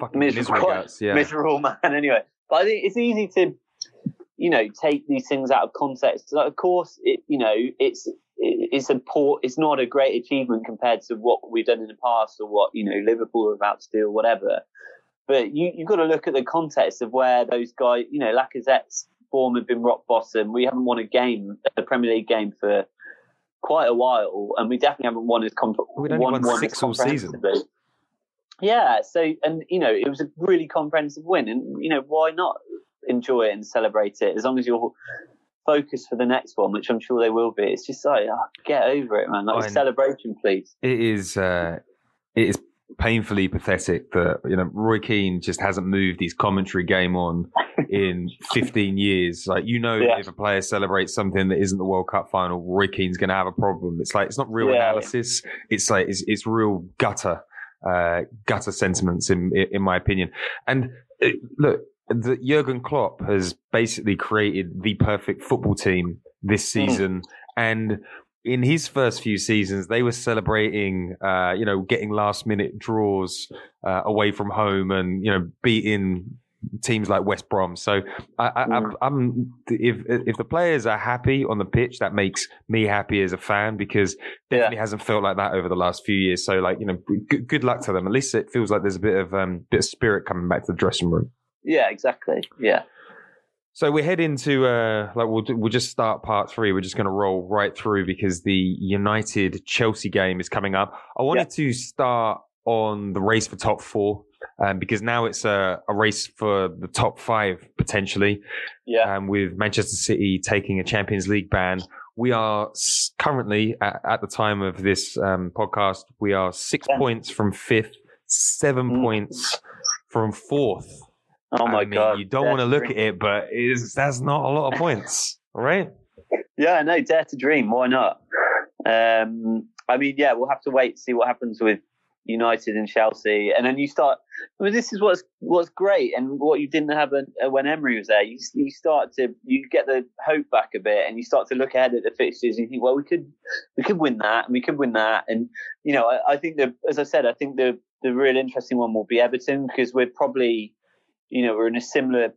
Fucking miserable, guts, yeah. miserable (laughs) man anyway. But I think it's easy to, you know, take these things out of context. Like, of course, it, you know, it's it's a poor, it's not a great achievement compared to what we've done in the past or what you know Liverpool are about to do or whatever. But you you've got to look at the context of where those guys, you know, Lacazette's form had been rock bottom. We haven't won a game, a Premier League game for quite a while, and we definitely haven't won as comp- We've only won, won six all season. Yeah, so and you know it was a really comprehensive win, and you know why not enjoy it and celebrate it as long as you're focused for the next one, which I'm sure they will be. It's just like oh, get over it, man. Like oh, celebration, please. It is. Uh, it is painfully pathetic that you know Roy Keane just hasn't moved his commentary game on in (laughs) 15 years. Like you know, yeah. if a player celebrates something that isn't the World Cup final, Roy Keane's going to have a problem. It's like it's not real yeah. analysis. It's like it's, it's real gutter, uh, gutter sentiments in in my opinion. And it, uh, look, the Jurgen Klopp has basically created the perfect football team this hmm. season, mm. and in his first few seasons, they were celebrating, uh, you know, getting last minute draws uh, away from home and you know beating teams like West Brom. So I, am mm. if if the players are happy on the pitch, that makes me happy as a fan because definitely yeah. hasn't felt like that over the last few years. So like you know, good, good luck to them. At least it feels like there's a bit of um, bit of spirit coming back to the dressing room. Yeah, exactly. Yeah. So we're heading to uh, like we'll we'll just start part three. We're just going to roll right through because the United Chelsea game is coming up. I wanted yeah. to start on the race for top four um, because now it's a, a, race for the top five potentially. Yeah. Um, with Manchester City taking a Champions League ban, we are currently at, at the time of this um, podcast, we are six yeah. points from fifth, seven mm. points from fourth. Oh my I mean, god! You don't want to look dream. at it, but it's, that's not a lot of points, (laughs) right? Yeah, no, dare to dream. Why not? Um, I mean, yeah, we'll have to wait to see what happens with United and Chelsea, and then you start. I mean, this is what's what's great, and what you didn't have when Emery was there. You you start to you get the hope back a bit, and you start to look ahead at the fixtures. And you think, well, we could we could win that, and we could win that, and you know, I, I think that as I said, I think the the real interesting one will be Everton because we're probably you know, we're in a similar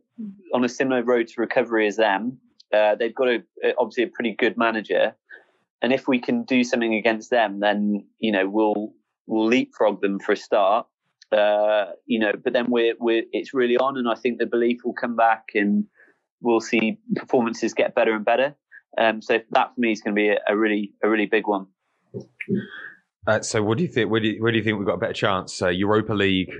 on a similar road to recovery as them. Uh, they've got a, obviously a pretty good manager, and if we can do something against them, then you know we'll we'll leapfrog them for a start. Uh, you know, but then we're we're it's really on, and I think the belief will come back, and we'll see performances get better and better. Um, so that for me is going to be a, a really a really big one. Uh, so what do you think? Where do you, where do you think we've got a better chance? Uh, Europa League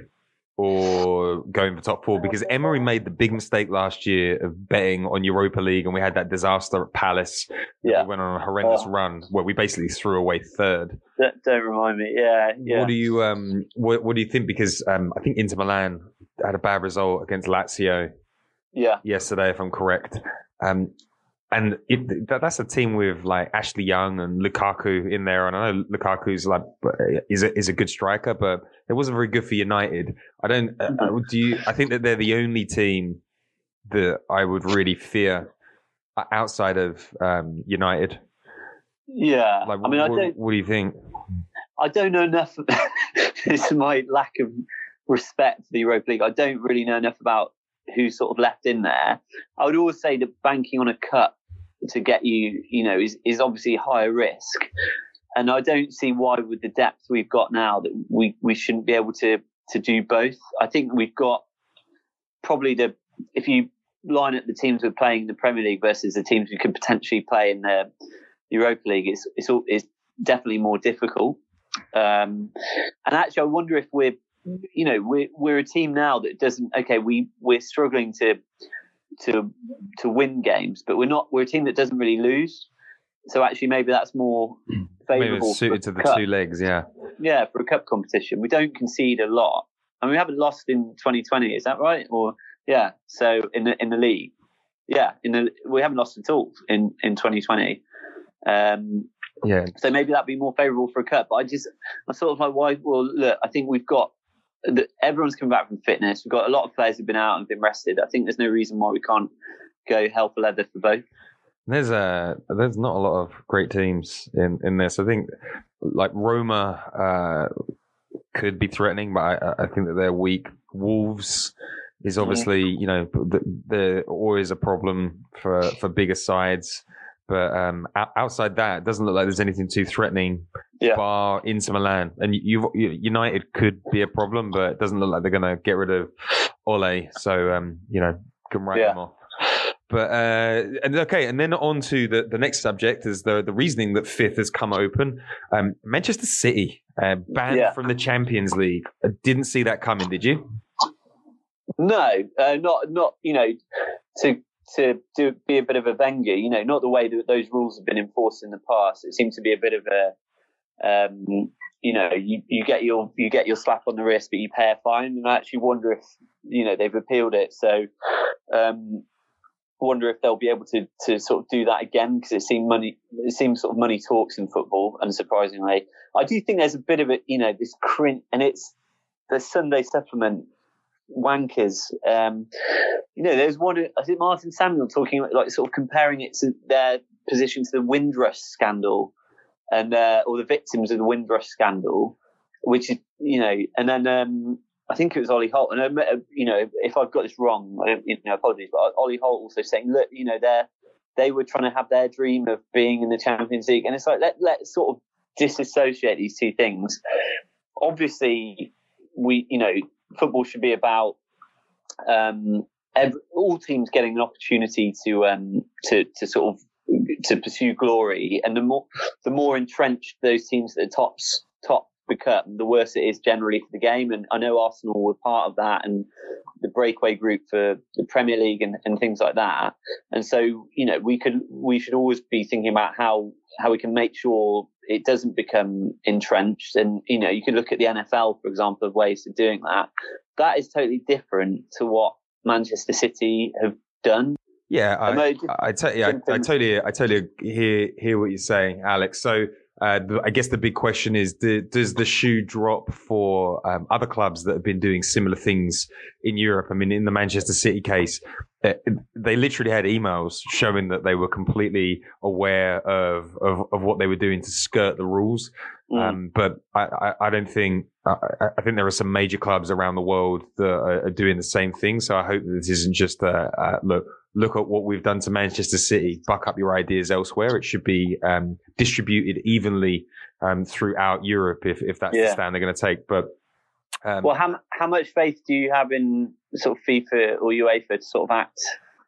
or going for top four because Emery made the big mistake last year of betting on Europa League and we had that disaster at Palace. Yeah. We went on a horrendous oh. run where we basically threw away third. Don't, don't remind me. Yeah. Yeah. What do you, um, what, what do you think? Because, um, I think Inter Milan had a bad result against Lazio. Yeah. Yesterday, if I'm correct. Um, and it, that's a team with like Ashley Young and Lukaku in there. And I know Lukaku's like is a, is a good striker, but it wasn't very good for United. I don't. Uh, mm-hmm. do you? I think that they're the only team that I would really fear outside of um, United. Yeah, like, I mean, what, I don't. What do you think? I don't know enough. (laughs) it's my lack of respect for the Europa League. I don't really know enough about who's sort of left in there. I would always say that banking on a cut to get you, you know, is, is obviously higher risk. And I don't see why, with the depth we've got now, that we, we shouldn't be able to to do both. I think we've got probably the if you line up the teams we're playing in the Premier League versus the teams we could potentially play in the Europa League, it's it's, all, it's definitely more difficult. Um, and actually, I wonder if we're you know we're we're a team now that doesn't okay we we're struggling to to to win games, but we're not. We're a team that doesn't really lose. So actually, maybe that's more favourable. suited to the cup. two legs, yeah. Yeah, for a cup competition, we don't concede a lot, and we haven't lost in 2020. Is that right? Or yeah, so in the in the league, yeah, in the we haven't lost at all in in 2020. Um, yeah. So maybe that'd be more favourable for a cup. But I just, I sort of like, why? Well, look, I think we've got the, everyone's coming back from fitness. We've got a lot of players who've been out and been rested. I think there's no reason why we can't go hell for leather for both. There's a there's not a lot of great teams in in this. I think like Roma uh, could be threatening, but I, I think that they're weak. Wolves is obviously you know they're always a problem for for bigger sides. But um, outside that, it doesn't look like there's anything too threatening. Yeah. Bar Inter Milan and you, United could be a problem, but it doesn't look like they're going to get rid of Ole. So um, you know, can write Yeah. them off. But uh, and okay, and then on to the, the next subject is the the reasoning that fifth has come open. Um, Manchester City uh, banned Yeah. from the Champions League. I didn't see that coming, did you? No, uh, not not you know to to to be a bit of a Wenger. You know, not the way that those rules have been enforced in the past. It seems to be a bit of a um, you know you, you get your you get your slap on the wrist, but you pay a fine. And I actually wonder if you know they've appealed it. So. Um, wonder if they'll be able to to sort of do that again because it seems money it seems sort of money talks in football unsurprisingly I do think there's a bit of it you know this cringe and it's the Sunday supplement wankers um you know there's one I think Martin Samuel talking about like sort of comparing it to their position to the Windrush scandal and uh, or the victims of the Windrush scandal which is you know and then um I think it was Ollie Holt, and I admit, you know, if I've got this wrong, I don't, you know, apologies. But Ollie Holt also saying, look, you know, they they were trying to have their dream of being in the Champions League, and it's like let let's sort of disassociate these two things. Obviously, we, you know, football should be about um, every, all teams getting an opportunity to um, to to sort of to pursue glory, and the more the more entrenched those teams at the tops top become, the worse it is generally for the game. And I know Arsenal were part of that, and the breakaway group for the Premier League and, and things like that. And so, you know, we could we should always be thinking about how how we can make sure it doesn't become entrenched. And you know, you could look at the NFL, for example, of ways of doing that. That is totally different to what Manchester City have done. Yeah, I I, I, yeah, I, I totally, I totally hear hear what you're saying, Alex. So, uh, I guess the big question is: do, Does the shoe drop for um, other clubs that have been doing similar things in Europe? I mean, in the Manchester City case, uh, they literally had emails showing that they were completely aware of of, of what they were doing to skirt the rules. Mm. Um, but I, I, I don't think I, I- think there are some major clubs around the world that are, are doing the same thing. So I hope that this isn't just a, uh look look at what we've done to Manchester City. Buck up your ideas elsewhere. It should be um, distributed evenly um, throughout Europe if if that's the stand they're going to take. But um, well, how how much faith do you have in sort of FIFA or UEFA to sort of act?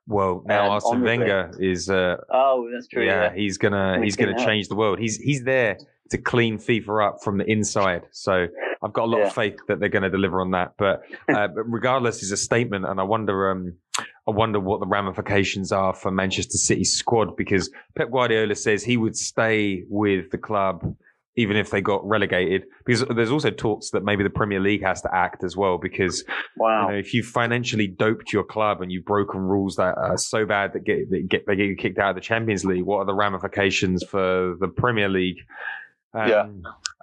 well, now um, Arsene. Wenger is uh, Oh, that's true. yeah, Yeah, he's gonna he's gonna change the world. He's he's there to clean FIFA up from the inside. So I've got a lot Yeah. of faith that they're going to deliver on that. But, uh, but regardless, is a statement, and I wonder um I wonder what the ramifications are for Manchester City's squad because Pep Guardiola says he would stay with the club. Even if they got relegated, because there's also talks that maybe the Premier League has to act as well. Because Wow. you know, if you financially doped your club and you've broken rules that are so bad that get, that get they get you kicked out of the Champions League, what are the ramifications for the Premier League? Um, Yeah.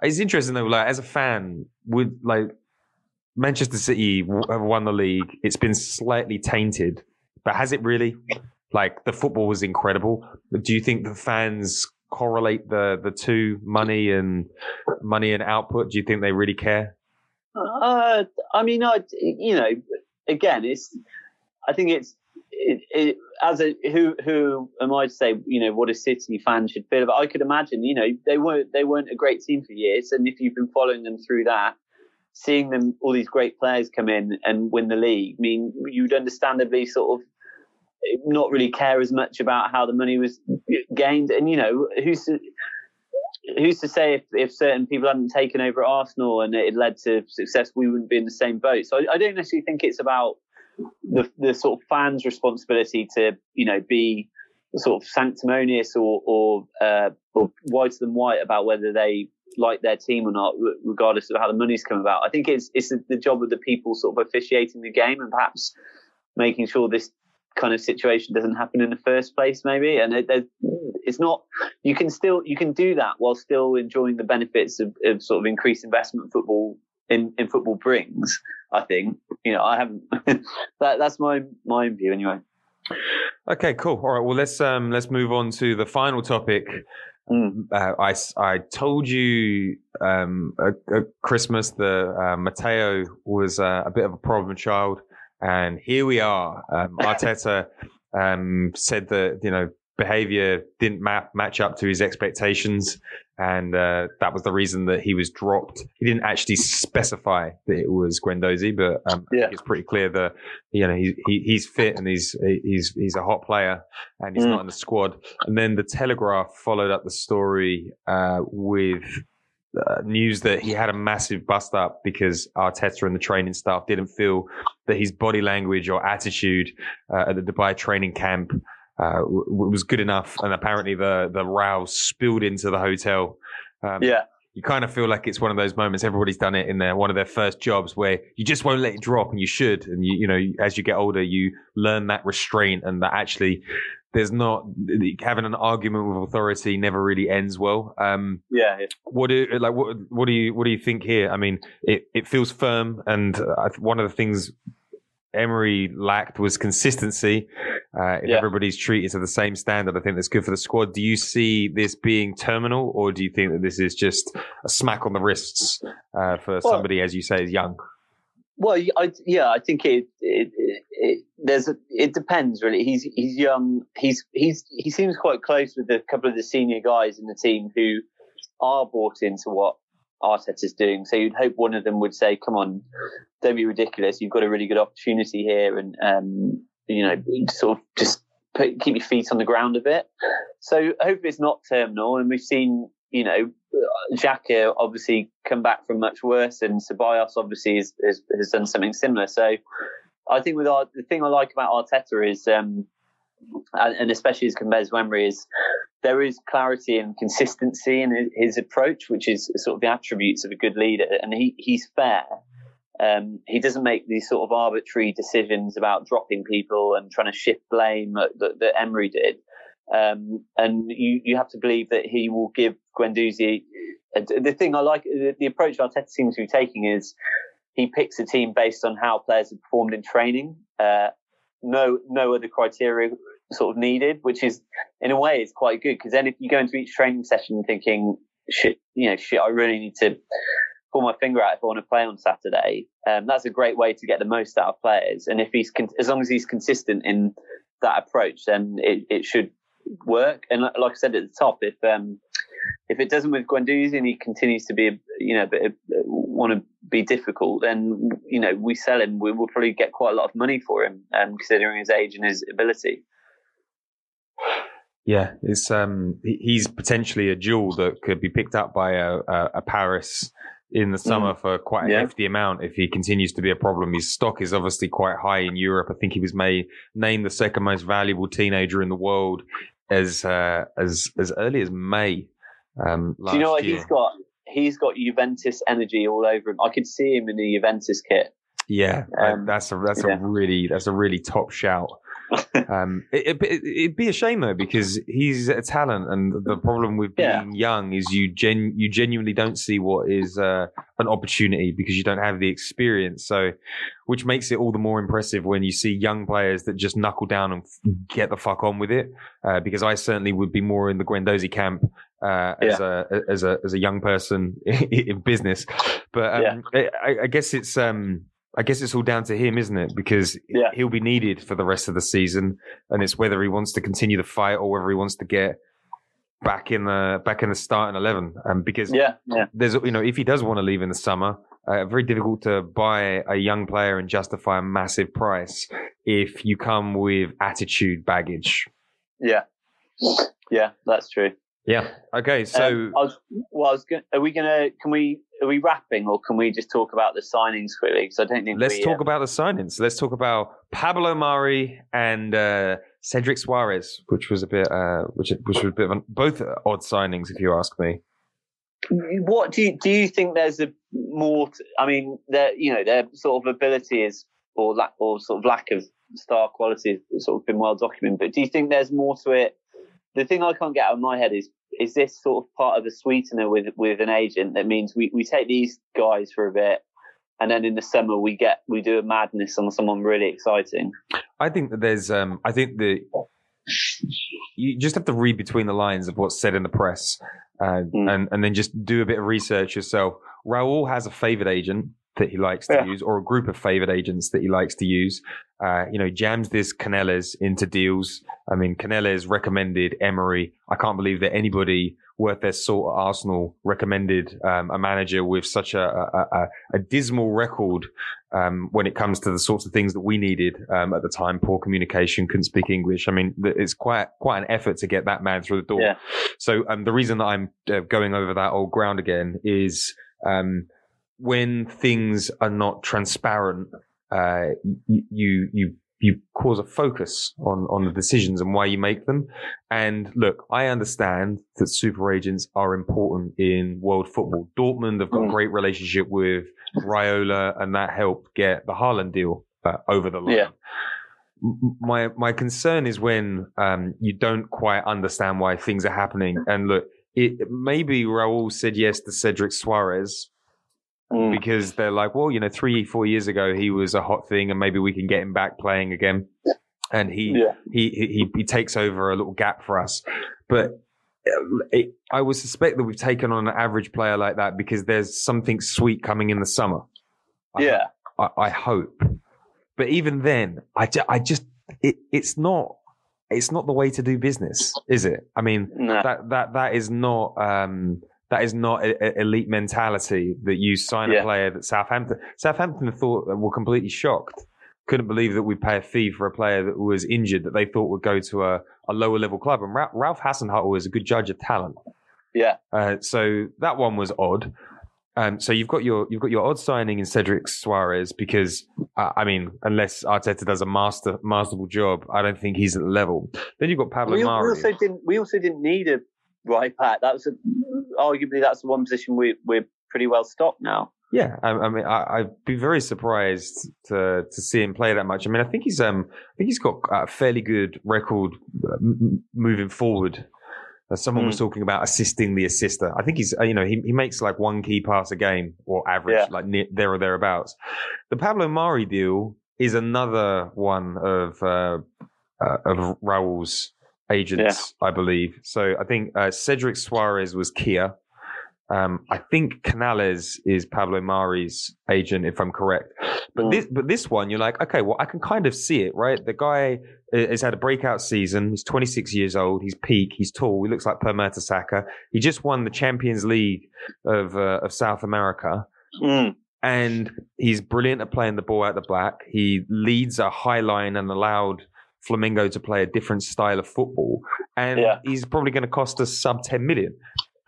it's interesting though. Like as a fan, would like Manchester City have won the league? It's been slightly tainted, but has it really? Like the football was incredible. Do you think the fans correlate the the two money and money and output? Do you think they really care? Uh, I mean, I you know, again, it's. I think it's it, it, as a who who am I to say you know what a City fan should feel about? I could imagine you know they weren't they weren't a great team for years, and if you've been following them through that, seeing them all these great players come in and win the league, I mean, you'd understandably sort of not really care as much about how the money was gained, and you know who's. Who's to say if, if certain people hadn't taken over Arsenal and it led to success, we wouldn't be in the same boat. So I, I don't necessarily think it's about the the sort of fans' responsibility to you know be sort of sanctimonious or or, uh, or whiter than white about whether they like their team or not, regardless of how the money's come about. I think it's it's the job of the people sort of officiating the game and perhaps making sure this kind of situation doesn't happen in the first place, maybe. And it, it's not. You can still you can do that while still enjoying the benefits of, of sort of increased investment football in, in football brings. I think you know I haven't. (laughs) that that's my my view anyway. Okay, cool. All right. Well, let's um let's move on to the final topic. Mm. Uh, I I told you um at, at Christmas that uh, Matteo was uh, a bit of a problem child, and here we are. Um, (laughs) Arteta um said that you know behavior didn't map, match up to his expectations and uh, that was the reason that he was dropped. He didn't actually specify that it was Guendouzi, but um, yeah. it's pretty clear that you know he, he, he's fit and he's he's he's a hot player and he's mm. not in the squad. And then the Telegraph followed up the story uh, with. Uh, news that he had a massive bust up because Arteta and the training staff didn't feel that his body language or attitude uh, at the Dubai training camp uh, w- was good enough, and apparently the the row spilled into the hotel. Um, yeah, you kind of feel like it's one of those moments. Everybody's done it in their one of their first jobs where you just won't let it drop, and you should. And you you know as you get older, you learn that restraint, and that actually there's not having an argument with authority never really ends well. Um, yeah, yeah. What do like what what do you what do you think here? I mean, it it feels firm, and uh, one of the things Emery lacked was consistency. Uh, if yeah. everybody's treated to the same standard, I think that's good for the squad. Do you see this being terminal, or do you think that this is just a smack on the wrists uh, for well, somebody, as you say, is young? Well, I, yeah, I think it, it, it, it, there's a, it depends really. He's he's young. He's he's he seems quite close with a couple of the senior guys in the team who are bought into what Arteta's doing. So you'd hope one of them would say, "Come on, don't be ridiculous. You've got a really good opportunity here, and um, you know, sort of just put, keep your feet on the ground a bit." So hopefully it's not terminal. And we've seen, you know, Xhaka obviously come back from much worse, and Ceballos obviously has, has, has done something similar. So I think with our, the thing I like about Arteta is. Um, and, and especially as compared to Emery, is there is clarity and consistency in his approach, which is sort of the attributes of a good leader. And he, he's fair. Um, he doesn't make these sort of arbitrary decisions about dropping people and trying to shift blame that, that Emery did. Um, and you, you have to believe that he will give Guendouzi. The thing I like, the, the approach Arteta seems to be taking is he picks a team based on how players have performed in training. Uh, no, no other criteria sort of needed, which is in a way is quite good because then if you go into each training session thinking, shit, you know, shit, I really need to pull my finger out if I want to play on Saturday. Um, that's a great way to get the most out of players. And if he's con- as long as he's consistent in that approach, then it, it should work. And like I said at the top, if um, if it doesn't with Guendouzi and he continues to be, you know, want to be difficult, then you know we sell him. We will probably get quite a lot of money for him, um, considering his age and his ability. Yeah, it's um he's potentially a jewel that could be picked up by a, a, a Paris in the summer mm. for quite a yeah. hefty amount if he continues to be a problem. His stock is obviously quite high in Europe. I think he was made named the second most valuable teenager in the world as uh, as as early as May. Um, Do you know what year. he's got? He's got Juventus energy all over him. I could see him in the Juventus kit. Yeah, um, that's a that's yeah. a really that's a really top shout. (laughs) um, it, would it, be a shame though because he's a talent, and the problem with being yeah. young is you gen you genuinely don't see what is uh, an opportunity because you don't have the experience. So, which makes it all the more impressive when you see young players that just knuckle down and get the fuck on with it. Uh, because I certainly would be more in the Guendouzi camp uh, as yeah. a as a as a young person (laughs) in business. But um, yeah. I, I, guess it's um, I guess it's all down to him, isn't it? Because yeah. he'll be needed for the rest of the season, and it's whether he wants to continue the fight or whether he wants to get back in the back in the starting eleven. Um, because yeah, yeah. there's you know if he does want to leave in the summer, uh, very difficult to buy a young player and justify a massive price if you come with attitude baggage. Yeah, yeah, that's true. Yeah. Okay. So, um, I was, well, I was gonna, are we gonna? Can we? Are we wrapping, or can we just talk about the signings quickly? Because I don't think. Let's we, talk uh, about the signings. Let's talk about Pablo Mari and uh, Cedric Suarez, which was a bit, uh, which which was a bit of both odd signings, if you ask me. What do you do? You think there's a more? To, I mean, their you know their sort of ability is or lack or sort of lack of star quality has sort of been well documented. But do you think there's more to it? The thing I can't get out of my head is is this sort of part of the sweetener with with an agent that means we, we take these guys for a bit and then in the summer we get we do a madness on someone really exciting. I think that there's um I think that you just have to read between the lines of what's said in the press uh, mm. and and then just do a bit of research yourself. Raul has a favored agent that he likes to yeah. use, or a group of favored agents that he likes to use. Uh, you know, jams this Canelles into deals. I mean, Canelles recommended Emery. I can't believe that anybody worth their salt at Arsenal recommended um, a manager with such a, a, a, a dismal record um, when it comes to the sorts of things that we needed um, at the time. Poor communication, couldn't speak English. I mean, it's quite quite an effort to get that man through the door. Yeah. So um, the reason that I'm uh, going over that old ground again is um, when things are not transparent, uh, you you you cause a focus on on the decisions and why you make them. And look, I understand that super agents are important in world football. Dortmund have got a mm. great relationship with Raiola, and that helped get the Haaland deal uh, over the line. Yeah. My my concern is when um, you don't quite understand why things are happening. And look, it maybe Raul said yes to Cedric Soares mm. because they're like, well, you know, three, four years ago he was a hot thing, and maybe we can get him back playing again. And he, yeah. he, he he takes over a little gap for us, but. Uh, it, I would suspect that we've taken on an average player like that because there's something sweet coming in the summer. Yeah, I, I hope, but even then, I, ju- I just it, it's not it's not the way to do business, is it? I mean, no. that that that is not um, that is not a, a elite mentality that you sign yeah. a player that Southampton Southampton thought were completely shocked. Couldn't believe that we'd pay a fee for a player that was injured that they thought would go to a, a lower level club. And Ra- Ralph Hasenhüttl is a good judge of talent. Yeah. Uh, so that one was odd. Um, so you've got your you've got your odd signing in Cedric Suarez because uh, I mean, unless Arteta does a master masterful job, I don't think he's at the level. Then you've got Pablo we, We also didn't we also didn't need a right back. That was a, arguably that's the one position we we're pretty well stocked now. Yeah, I, I mean, I, would be very surprised to to see him play that much. I mean, I think he's um, I think he's got a fairly good record m- moving forward. Uh, someone mm. was hmm. talking about assisting the assister. I think he's, uh, you know, he, he makes like one key pass a game or average, yeah. like near, there or thereabouts. The Pablo Mari deal is another one of uh, uh, of Raul's agents, yeah. I believe. So I think uh, Cedric Suarez was Kia. Um, I think Canales is Pablo Mari's agent, if I'm correct. But mm. this, but this one, you're like, okay, well, I can kind of see it, right? The guy has had a breakout season. He's 26 years old. He's peak. He's tall. He looks like Per Mertesacker. He just won the Champions League of uh, of South America. Mm. And he's brilliant at playing the ball out the black. He leads a high line and allowed Flamengo to play a different style of football, and yeah. he's probably going to cost us sub ten million.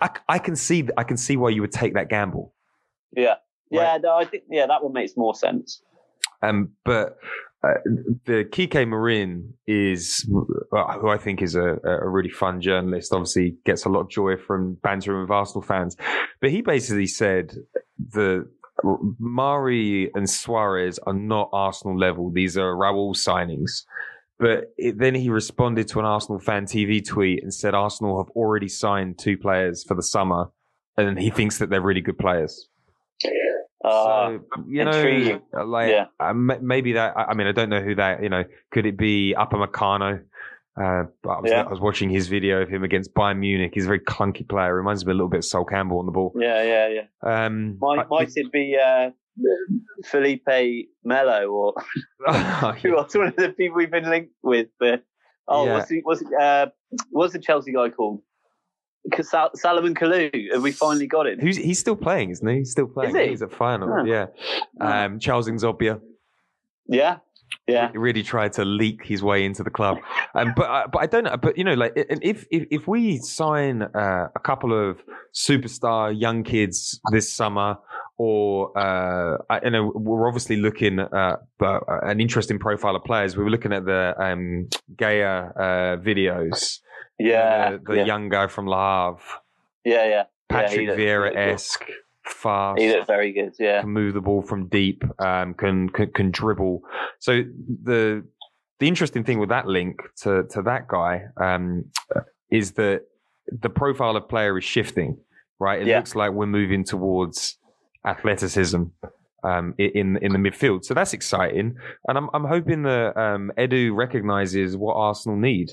I, I can see I can see why you would take that gamble. Yeah, yeah, right? no, I think yeah that one makes more sense. Um, but uh, the Kike Marin is, uh, who I think is a, a, really fun journalist, obviously gets a lot of joy from bantering with Arsenal fans. But he basically said the Mari and Suarez are not Arsenal level. These are Raul signings. But it, then he responded to an Arsenal fan TV tweet and said Arsenal have already signed two players for the summer, and he thinks that they're really good players. Uh, so, you know, like yeah. uh, maybe that. I mean, I don't know who that. You know, could it be Upamecano? Uh, but I was, yeah. I was watching his video of him against Bayern Munich. He's a very clunky player. Reminds me a little bit of Sol Campbell on the ball. Yeah, yeah, yeah. Um, might, might it be uh, (laughs) Felipe Melo or (laughs) (laughs) oh, who else? One of the people we've been linked with. But oh, yeah. what's the what's uh, what's the Chelsea guy called? Sal- Salomon Kalou. Have we finally got it? Who's he's still playing, isn't he? He's still playing. He? He's at final. Oh. Yeah. Um, Charles N'Zogbia. Yeah. Yeah, he really tried to leak his way into the club, um, but uh, but I don't know. But you know, like if if, if we sign uh, a couple of superstar young kids this summer, or uh, I, you know, we're obviously looking at uh, an interesting profile of players. We were looking at the um, Gueye uh, videos. Yeah, the, the yeah. young guy from Le Havre. Yeah, yeah. Patrick yeah, Vieira esque, fast. He looked very good. Yeah, can move the ball from deep. Um, can, can can dribble. So the the interesting thing with that link to to that guy um, is that the profile of player is shifting. Right, it Yeah. looks like we're moving towards athleticism um, in in the midfield. So that's exciting, and I'm I'm hoping that um, Edu recognizes what Arsenal need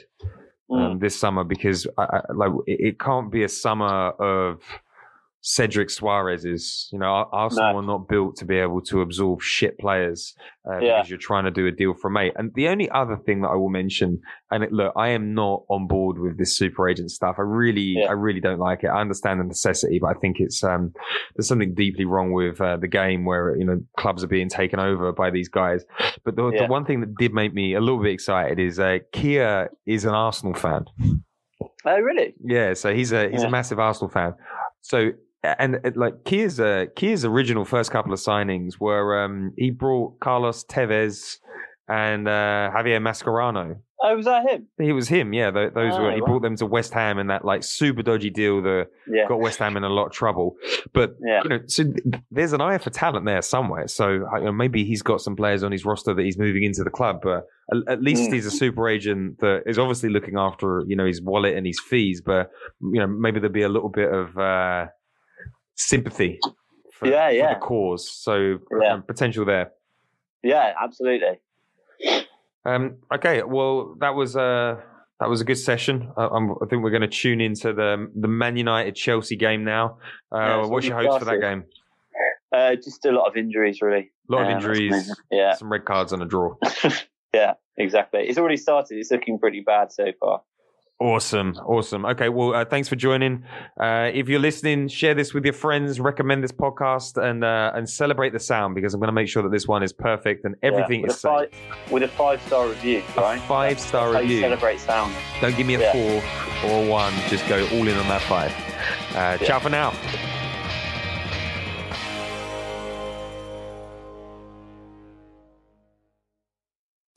um, this summer because I, I, like it, it can't be a summer of Cedric Suarez's. You know, Ar- Arsenal No. are not built to be able to absorb shit players uh, Yeah. because you're trying to do a deal for mate. And the only other thing that I will mention, and it, look, I am not on board with this super agent stuff. I really, Yeah. I really don't like it. I understand the necessity, but I think it's um, there's something deeply wrong with uh, the game where you know clubs are being taken over by these guys. But the, Yeah. the one thing that did make me a little bit excited is uh, Kia is an Arsenal fan. Oh, really? Yeah, so he's a he's a massive Arsenal fan. So and uh, like Kia's uh, Kia's original first couple of signings were um, he brought Carlos Tevez and uh, Javier Mascherano. Oh, was that him? He was him, yeah. Those, those Oh, were he wow. brought them to West Ham in that like super dodgy deal that Yeah. got West Ham in a lot of trouble. But Yeah. you know, so there's an eye for talent there somewhere. So you know, maybe he's got some players on his roster that he's moving into the club. But at, at least Mm. he's a super agent that is obviously looking after you know his wallet and his fees. But you know, maybe there'll be a little bit of uh, sympathy for, Yeah, for yeah. the cause. So Yeah. um, potential there. Yeah, absolutely. Um, okay, well, that was uh, that was a good session. Uh, I'm, I think we're going to tune into the the Man United Chelsea game now. Uh, Yeah, what's your hopes for that game? Uh, just a lot of injuries, really. A lot of Um, injuries. Yeah, some red cards and a draw. (laughs) yeah, exactly. It's already started. It's looking pretty bad so far. Awesome, awesome. Okay, well, uh, thanks for joining. Uh, if you're listening, share this with your friends, recommend this podcast, and uh, and celebrate the sound because I'm going to make sure that this one is perfect and everything yeah, is a safe. five, with a five star review, A right? five star That's how you review. celebrate sound. Don't give me a Yeah. four or a one. Just go all in on that five. Uh, Ciao for now.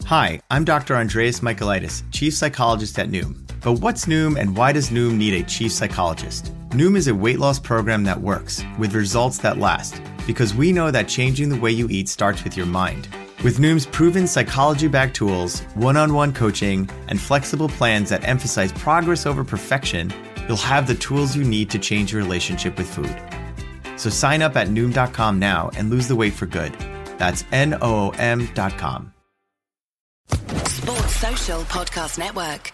Hi, I'm Dr. Andreas Michaelides, Chief Psychologist at Noom. But what's Noom and why does Noom need a Chief Psychologist? Noom is a weight loss program that works, with results that last. Because we know that changing the way you eat starts with your mind. With Noom's proven psychology backed tools, one on one coaching, and flexible plans that emphasize progress over perfection, you'll have the tools you need to change your relationship with food. So sign up at Noom.com now and lose the weight for good. That's N O O M.com. Sports Social Podcast Network.